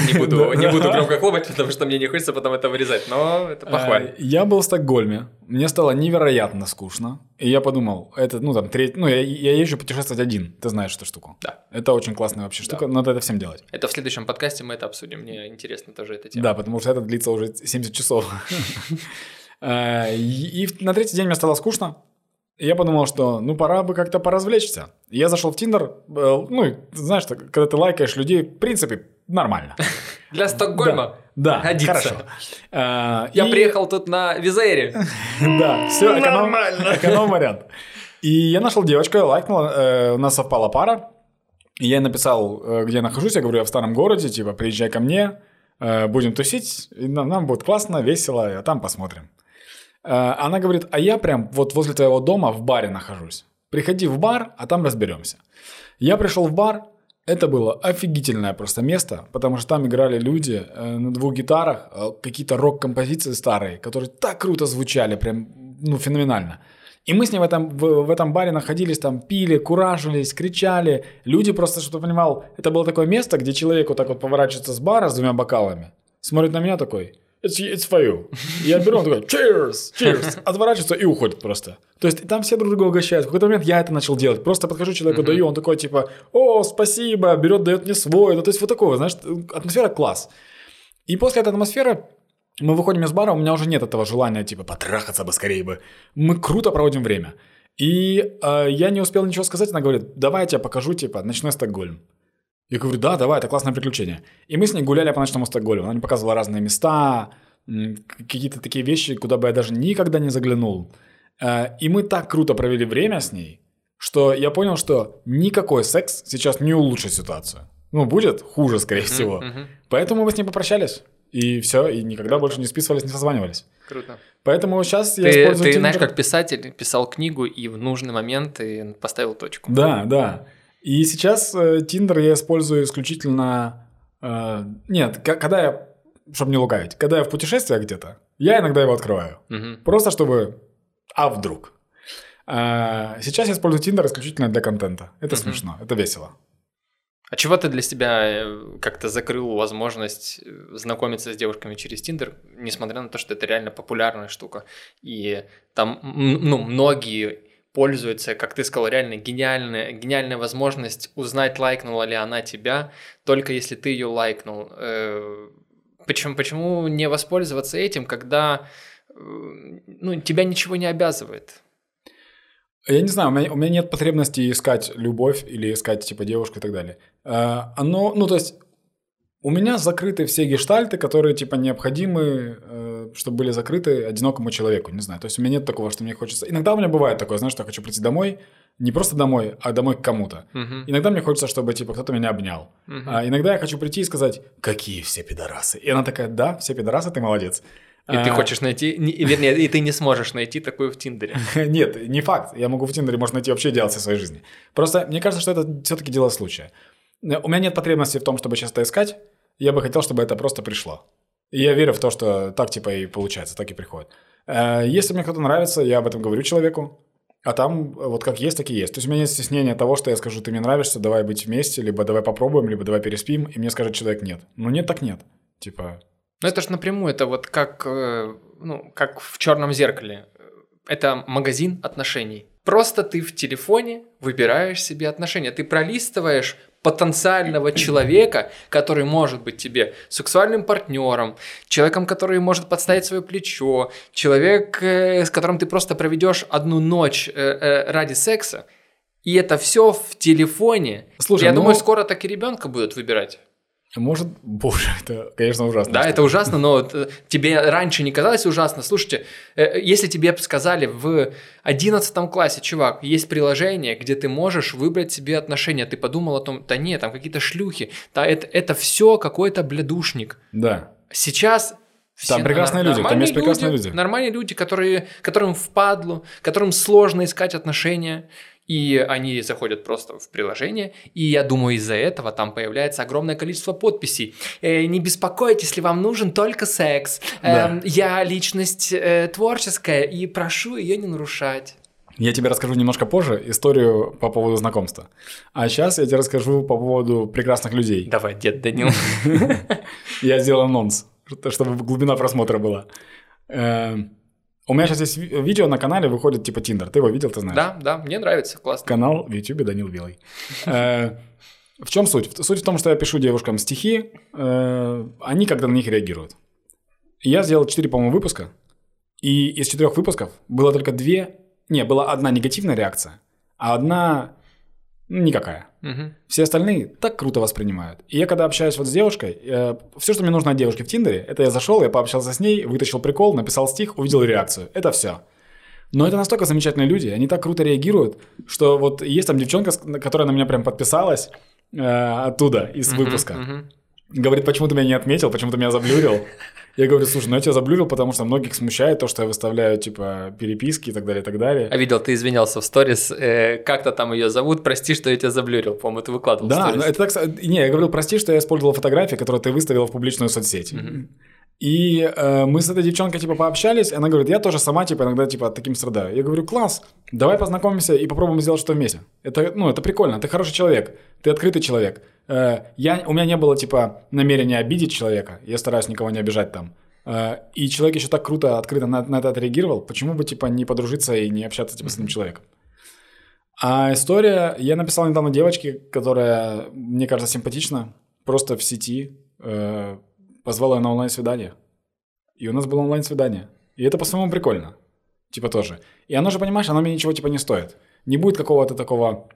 Не буду, не буду громко хлопать, потому что мне не хочется потом это вырезать, но это похвально. Э, Я был в Стокгольме, мне стало невероятно скучно, и я подумал, это, ну, там, треть, ну, я, я езжу путешествовать один, ты знаешь эту штуку. Да. Это очень классная вообще штука, надо это всем делать. Это в следующем подкасте мы это обсудим, мне интересно тоже эта тема. Да, потому что это длится уже 70 часов. Э, И на третий день мне стало скучно, я подумал, что, ну, пора бы как-то поразвлечься. Я зашел в Тиндер, э, ну, знаешь, когда ты лайкаешь людей, в принципе, нормально. Для Стокгольма Да, годится. хорошо. Э, Я и- приехал тут на Визейре. Да, все, эконом, Нормально. эконом вариант. И я нашел девочку, я лайкнул, э, у нас совпала пара. И я ей написал, э, где я нахожусь, я говорю, я в старом городе, типа, приезжай ко мне, э, будем тусить, и нам, нам будет классно, весело, а там посмотрим. Э, Она говорит, а я прям вот возле твоего дома в баре нахожусь. Приходи в бар, а там разберемся. Я пришел в бар, это было офигительное просто место, потому что там играли люди э, на двух гитарах, э, какие-то рок-композиции старые, которые так круто звучали, прям, ну, феноменально. И мы с ней в этом, в, в этом баре находились, там пили, куражились, кричали. Люди просто, чтобы понимал, это было такое место, где человек вот так вот поворачивается с бара с двумя бокалами, смотрит на меня такой, it's, it's for you. Я беру, он такой, cheers, cheers, отворачивается и уходит просто. То есть там все друг друга угощают. В какой-то момент я это начал делать. Просто подхожу человеку, даю, он такой типа, о, спасибо, берет, дает мне свой. Ну, то есть вот такого, знаешь, атмосфера класс. И после этой атмосферы мы выходим из бара, у меня уже нет этого желания, типа, потрахаться бы скорее бы. Мы круто проводим время. И э, я не успел ничего сказать, она говорит, давай я тебе покажу, типа, ночной Стокгольм. Я говорю, да, давай, это классное приключение. И мы с ней гуляли по ночному Стокгольму. Она мне показывала разные места, какие-то такие вещи, куда бы я даже никогда не заглянул. Э, И мы так круто провели время с ней, что я понял, что никакой секс сейчас не улучшит ситуацию. Ну, будет хуже, скорее всего. Мгм. Поэтому мы с ней попрощались. И все, и никогда больше не списывались, не созванивались. Круто. Поэтому сейчас я Ты, использую ты знаешь, Tinder. как писатель писал книгу и в нужный момент ты поставил точку. Да, да. И сейчас э, Tinder я использую исключительно... э, нет, когда я... Чтобы не лукавить. Когда я в путешествиях где-то, я иногда его открываю. Мгм. Просто чтобы... А вдруг? А, сейчас я использую Tinder исключительно для контента. Это Мгм. смешно, это весело. А чего ты для себя э, как-то закрыл возможность э, знакомиться с девушками через Тиндер, несмотря на то, что это реально популярная штука, и там ну, многие пользуются, как ты сказал, реально гениальная, гениальная возможность узнать, лайкнула ли она тебя, только если ты ее лайкнул. Э, Почему, почему не воспользоваться этим, когда э, ну, тебя ничего не обязывает? Я не знаю, у меня, у меня нет потребности искать любовь или искать, типа, девушку и так далее. Э, оно, ну, то есть, у меня закрыты все гештальты, которые, типа, необходимы, э, чтобы были закрыты одинокому человеку, не знаю. То есть, у меня нет такого, что мне хочется... Иногда у меня бывает такое, знаешь, что я хочу прийти домой, не просто домой, а домой к кому-то. Мгм. Иногда мне хочется, чтобы, типа, кто-то меня обнял. Мгм. А иногда я хочу прийти и сказать, какие все пидорасы. И она такая, да, все пидорасы, ты молодец. И ты А, хочешь найти, не- вернее, и ты не сможешь найти такую в Тиндере. Нет, не факт. Я могу в Тиндере, может, найти вообще идеал всей своей жизни. Просто мне кажется, что это все-таки дело случая. Э, У меня нет потребности в том, чтобы часто искать. Я бы хотел, чтобы это просто пришло. И я верю в то, что так типа и получается, так и приходит. Э, Если мне кто-то нравится, я об этом говорю человеку. А там вот как есть, так и есть. То есть у меня нет стеснения того, что я скажу, ты мне нравишься, давай быть вместе, либо давай попробуем, либо давай переспим, и мне скажет человек нет. Ну нет, так нет. Типа, Ну, это ж напрямую, это вот как, э, ну, как в черном зеркале. Это магазин отношений. Просто ты в телефоне выбираешь себе отношения. Ты пролистываешь потенциального человека, который может быть тебе сексуальным партнером, человеком, который может подставить свое плечо, человек, э, с которым ты просто проведешь одну ночь э, э, ради секса. И это все в телефоне. Слушай, Я ну- думаю, скоро так и ребенка будут выбирать. Может, боже, это, конечно, ужасно. Да, это ужасно, но э, тебе раньше не казалось ужасно. Слушайте, э, если тебе сказали в 11 классе, чувак, есть приложение, где ты можешь выбрать себе отношения, ты подумал о том, да нет, там какие-то шлюхи, да это, это все какой-то блядушник. Да. Сейчас Там прекрасные люди, там есть прекрасные люди. Нормальные люди, которые, которым впадлу, которым сложно искать отношения, и они заходят просто в приложение, и я думаю, из-за этого там появляется огромное количество подписей. Э, не беспокойтесь, если вам нужен только секс. Да. Эм, я личность э, творческая, и прошу ее не нарушать. Я тебе расскажу немножко позже историю по поводу знакомства. А сейчас я тебе расскажу по поводу прекрасных людей. Давай, дед Данил. Я сделал анонс, что- чтобы глубина просмотра была. У меня сейчас есть ви- видео на канале, выходит типа Тиндер. Ты его видел, ты знаешь? Да, да, мне нравится, классно. Канал в Ютубе Данил Белый. Э, В чем суть? Суть в том, что я пишу девушкам стихи, э, они когда на них реагируют. Я сделал 4, по-моему, выпуска, и из четырех выпусков было только две... Не, была одна негативная реакция, а одна ну, никакая. Мгм. Все остальные так круто воспринимают. И я когда общаюсь вот с девушкой, все, что мне нужно от девушки в Тиндере, это я зашел, я пообщался с ней, вытащил прикол, написал стих, увидел реакцию. Это все. Но это настолько замечательные люди, они так круто реагируют, что вот есть там девчонка, которая на меня прям подписалась э, оттуда, из выпуска. мгм. Говорит, почему ты меня не отметил, почему ты меня заблюрил. Я говорю, слушай, ну я тебя заблюрил, потому что многих смущает то, что я выставляю, типа, переписки и так далее, и так далее. А видел, ты извинялся в сторис, э, как-то там ее зовут, прости, что я тебя заблюрил, по-моему, ты выкладывал в Да, но это так... с- Не, я говорил, прости, что я использовал фотографии, которые ты выставила в публичную соцсеть. Мгм. И э, мы с этой девчонкой, типа, пообщались, и она говорит, я тоже сама, типа, иногда, типа, таким страдаю. Я говорю, класс, давай познакомимся и попробуем сделать что-то вместе. Это, ну, это прикольно, ты хороший человек, ты открытый человек. Э, я, у меня не было, типа, намерения обидеть человека, я стараюсь никого не обижать там. Э, и человек еще так круто, открыто на, на это отреагировал, почему бы, типа, не подружиться и не общаться, типа, с этим человеком. А история, я написал недавно девочке, которая, мне кажется, симпатична, просто в сети, э, позвал ее на онлайн-свидание. И у нас было онлайн-свидание. И это по-своему прикольно. Типа тоже. И оно же, понимаешь, оно мне ничего типа не стоит. Не будет какого-то такого,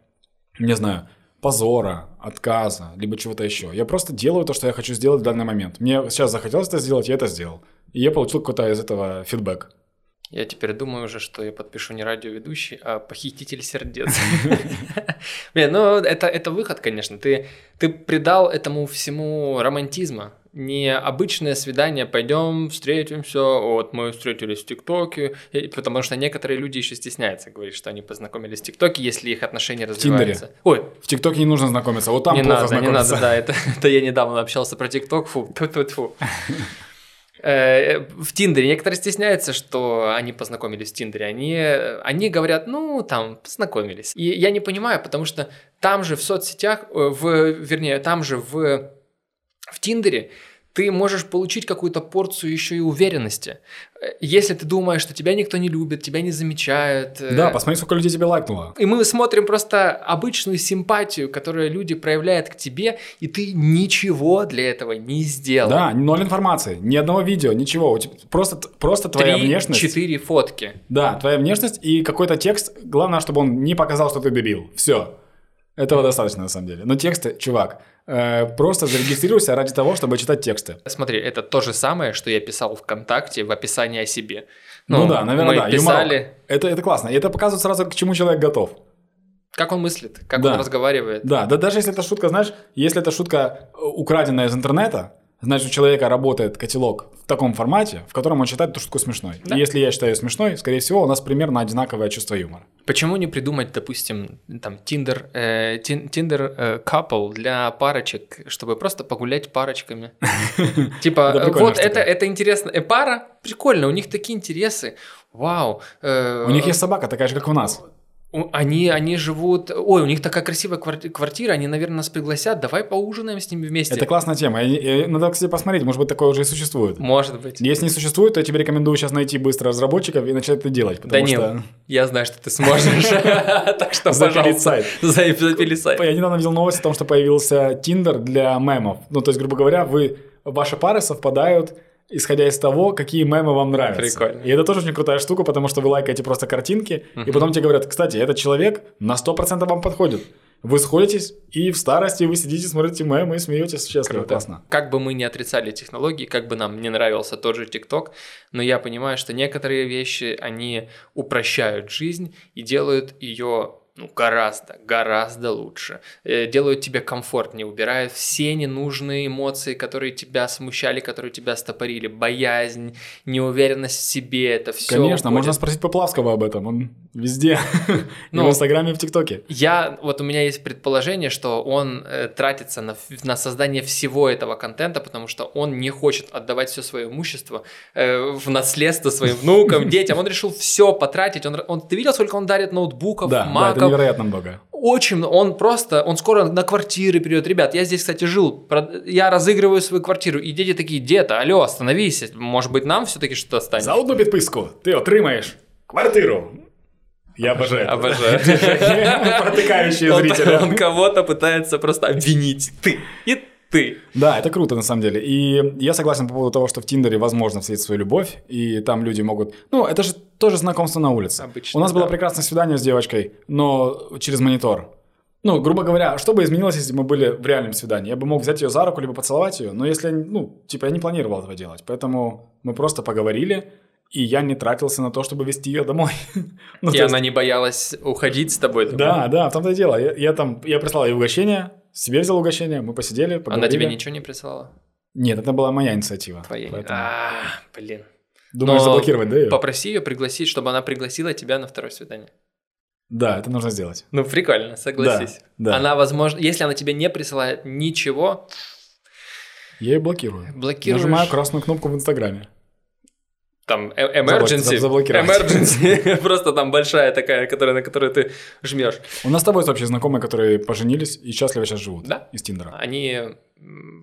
не знаю, позора, отказа, либо чего-то еще. Я просто делаю то, что я хочу сделать в данный момент. Мне сейчас захотелось это сделать, я это сделал. И я получил какой-то из этого фидбэк. Я теперь думаю уже, что я подпишу не радиоведущий, а похититель сердец. Блин, ну это, это выход, конечно. Ты, ты придал этому всему романтизма. Не обычное свидание, пойдем, встретимся, вот мы встретились в ТикТоке, потому что некоторые люди еще стесняются говорить, что они познакомились в ТикТоке, если их отношения развиваются. Ой, В ТикТоке не нужно знакомиться, вот там не плохо надо, не надо, да, это, это я недавно общался про ТикТок, фу, тьфу тьфу В Тиндере некоторые стесняются, что они познакомились в Тиндере. Они, они говорят, ну, там, познакомились. И я не понимаю, потому что там же в соцсетях, э, в, вернее, там же в, в Тиндере ты можешь получить какую-то порцию еще и уверенности. Э, Если ты думаешь, что тебя никто не любит, тебя не замечают. э, Да, посмотри, сколько людей тебе лайкнуло. и мы смотрим просто обычную симпатию, которую люди проявляют к тебе, и ты ничего для этого не сделал. Да, ноль информации, ни одного видео, ничего. У тебя Просто, просто твоя внешность. Три-четыре фотки. Да, твоя внешность и какой-то текст. Главное, чтобы он не показал, что ты дебил. Все. Этого достаточно, на самом деле. Но тексты, чувак, э, просто зарегистрируйся ради того, чтобы читать тексты. Смотри, это то же самое, что я писал ВКонтакте в описании о себе. Ну, да, наверное, мы да. писали, юморок. Это, это классно. И это показывает сразу, к чему человек готов. как он мыслит, как Да. он разговаривает. Да, да даже если эта шутка, знаешь, если эта шутка э, украденная из интернета, значит, у человека работает котелок в таком формате, в котором он считает эту шутку смешной. Да. И если я считаю смешной, скорее всего, у нас примерно одинаковое чувство юмора. Почему не придумать, допустим, там Tinder, э, Tinder э, couple для парочек, чтобы просто погулять парочками? Типа, вот это, это интересно. Э, Пара, прикольно, у них такие интересы. Вау. э, У них есть собака такая же, как у нас. Они, они живут... Ой, у них такая красивая кварти- квартира, они, наверное, нас пригласят, давай поужинаем с ними вместе. Это классная тема. Надо, кстати, посмотреть, может быть, такое уже и существует. Может быть. Если не существует, то я тебе рекомендую сейчас найти быстро разработчиков и начать это делать. Потому Данил, что я знаю, что ты сможешь. Так что, пожалуйста, запили сайт. я недавно видел новость о том, что появился Tinder для мемов. Ну, то есть, грубо говоря, вы, ваши пары совпадают исходя из того, какие мемы вам нравятся. Прикольно. И это тоже очень крутая штука, потому что вы лайкаете просто картинки, и потом тебе говорят, кстати, этот человек на 100% вам подходит. Вы сходитесь, и в старости вы сидите, смотрите мемы и смеетесь счастливо. Круто. Классно. Как бы мы не отрицали технологии, как бы нам не нравился тот же ТикТок, но я понимаю, что некоторые вещи, они упрощают жизнь и делают ее ну, гораздо, гораздо лучше. Э, Делают тебе комфортнее, убирают все ненужные эмоции, которые тебя смущали, которые тебя стопорили. Боязнь, неуверенность в себе, это все. Конечно, можно спросить Поплавского об этом. Он везде. И Ну, в Инстаграме, и в ТикТоке. Я, вот у меня есть предположение, что он э, тратится на, на создание всего этого контента, потому что он не хочет отдавать все свое имущество э, в наследство своим внукам, детям. Он решил все потратить. Он, он, ты видел, сколько он дарит ноутбуков, Да, маков? Невероятно много. Очень, он просто, он скоро на квартиры перейдет. Ребят, я здесь, кстати, жил, я разыгрываю свою квартиру. И дети такие, дед, алло, остановись, может быть, нам все-таки что-то останется? За одну підписку ти отримаєш квартиру. Я обожаю. Обожаю. Протыкающие зрители. он кого-то пытается просто обвинить. Ты и ты. Да, это круто на самом деле. И я согласен по поводу того, что в Тиндере возможно встретить свою любовь, и там люди могут... Ну, это же тоже знакомство на улице. Обычно, У нас было да. прекрасное свидание с девочкой, но через монитор. Ну, грубо говоря, что бы изменилось, если бы мы были в реальном свидании? Я бы мог взять ее за руку, либо поцеловать ее, но если, ну, типа, я не планировал этого делать. Поэтому мы просто поговорили, и я не тратился на то, чтобы вести ее домой. Ну, И есть- она не боялась уходить с тобой. Да, да, в том-то и дело. Я, я там, я прислал ей угощение, себе взял угощение, мы посидели, поговорили. Она тебе ничего не присылала? Нет, это была моя инициатива. Поэтому- А, блин. Думаешь, Но заблокировать, да, её? Попроси ее пригласить, чтобы она пригласила тебя на второе свидание. Да, это нужно сделать. Ну, прикольно, согласись. Да, да. Она, возможно, если она тебе не присылает ничего, Я ее блокирую. блокируешь... Нажимаю красную кнопку в Инстаграме. Там э- emergency. Emergency. Просто там большая такая, которая, на которую ты жмешь. У нас с тобой общие знакомые, которые поженились и счастливо сейчас живут. Да. Из Тиндера. Они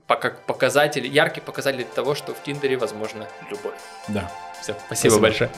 как показатели, яркий показатель того, что в Тиндере возможна любовь. Да. Все, спасибо Спасибо. большое.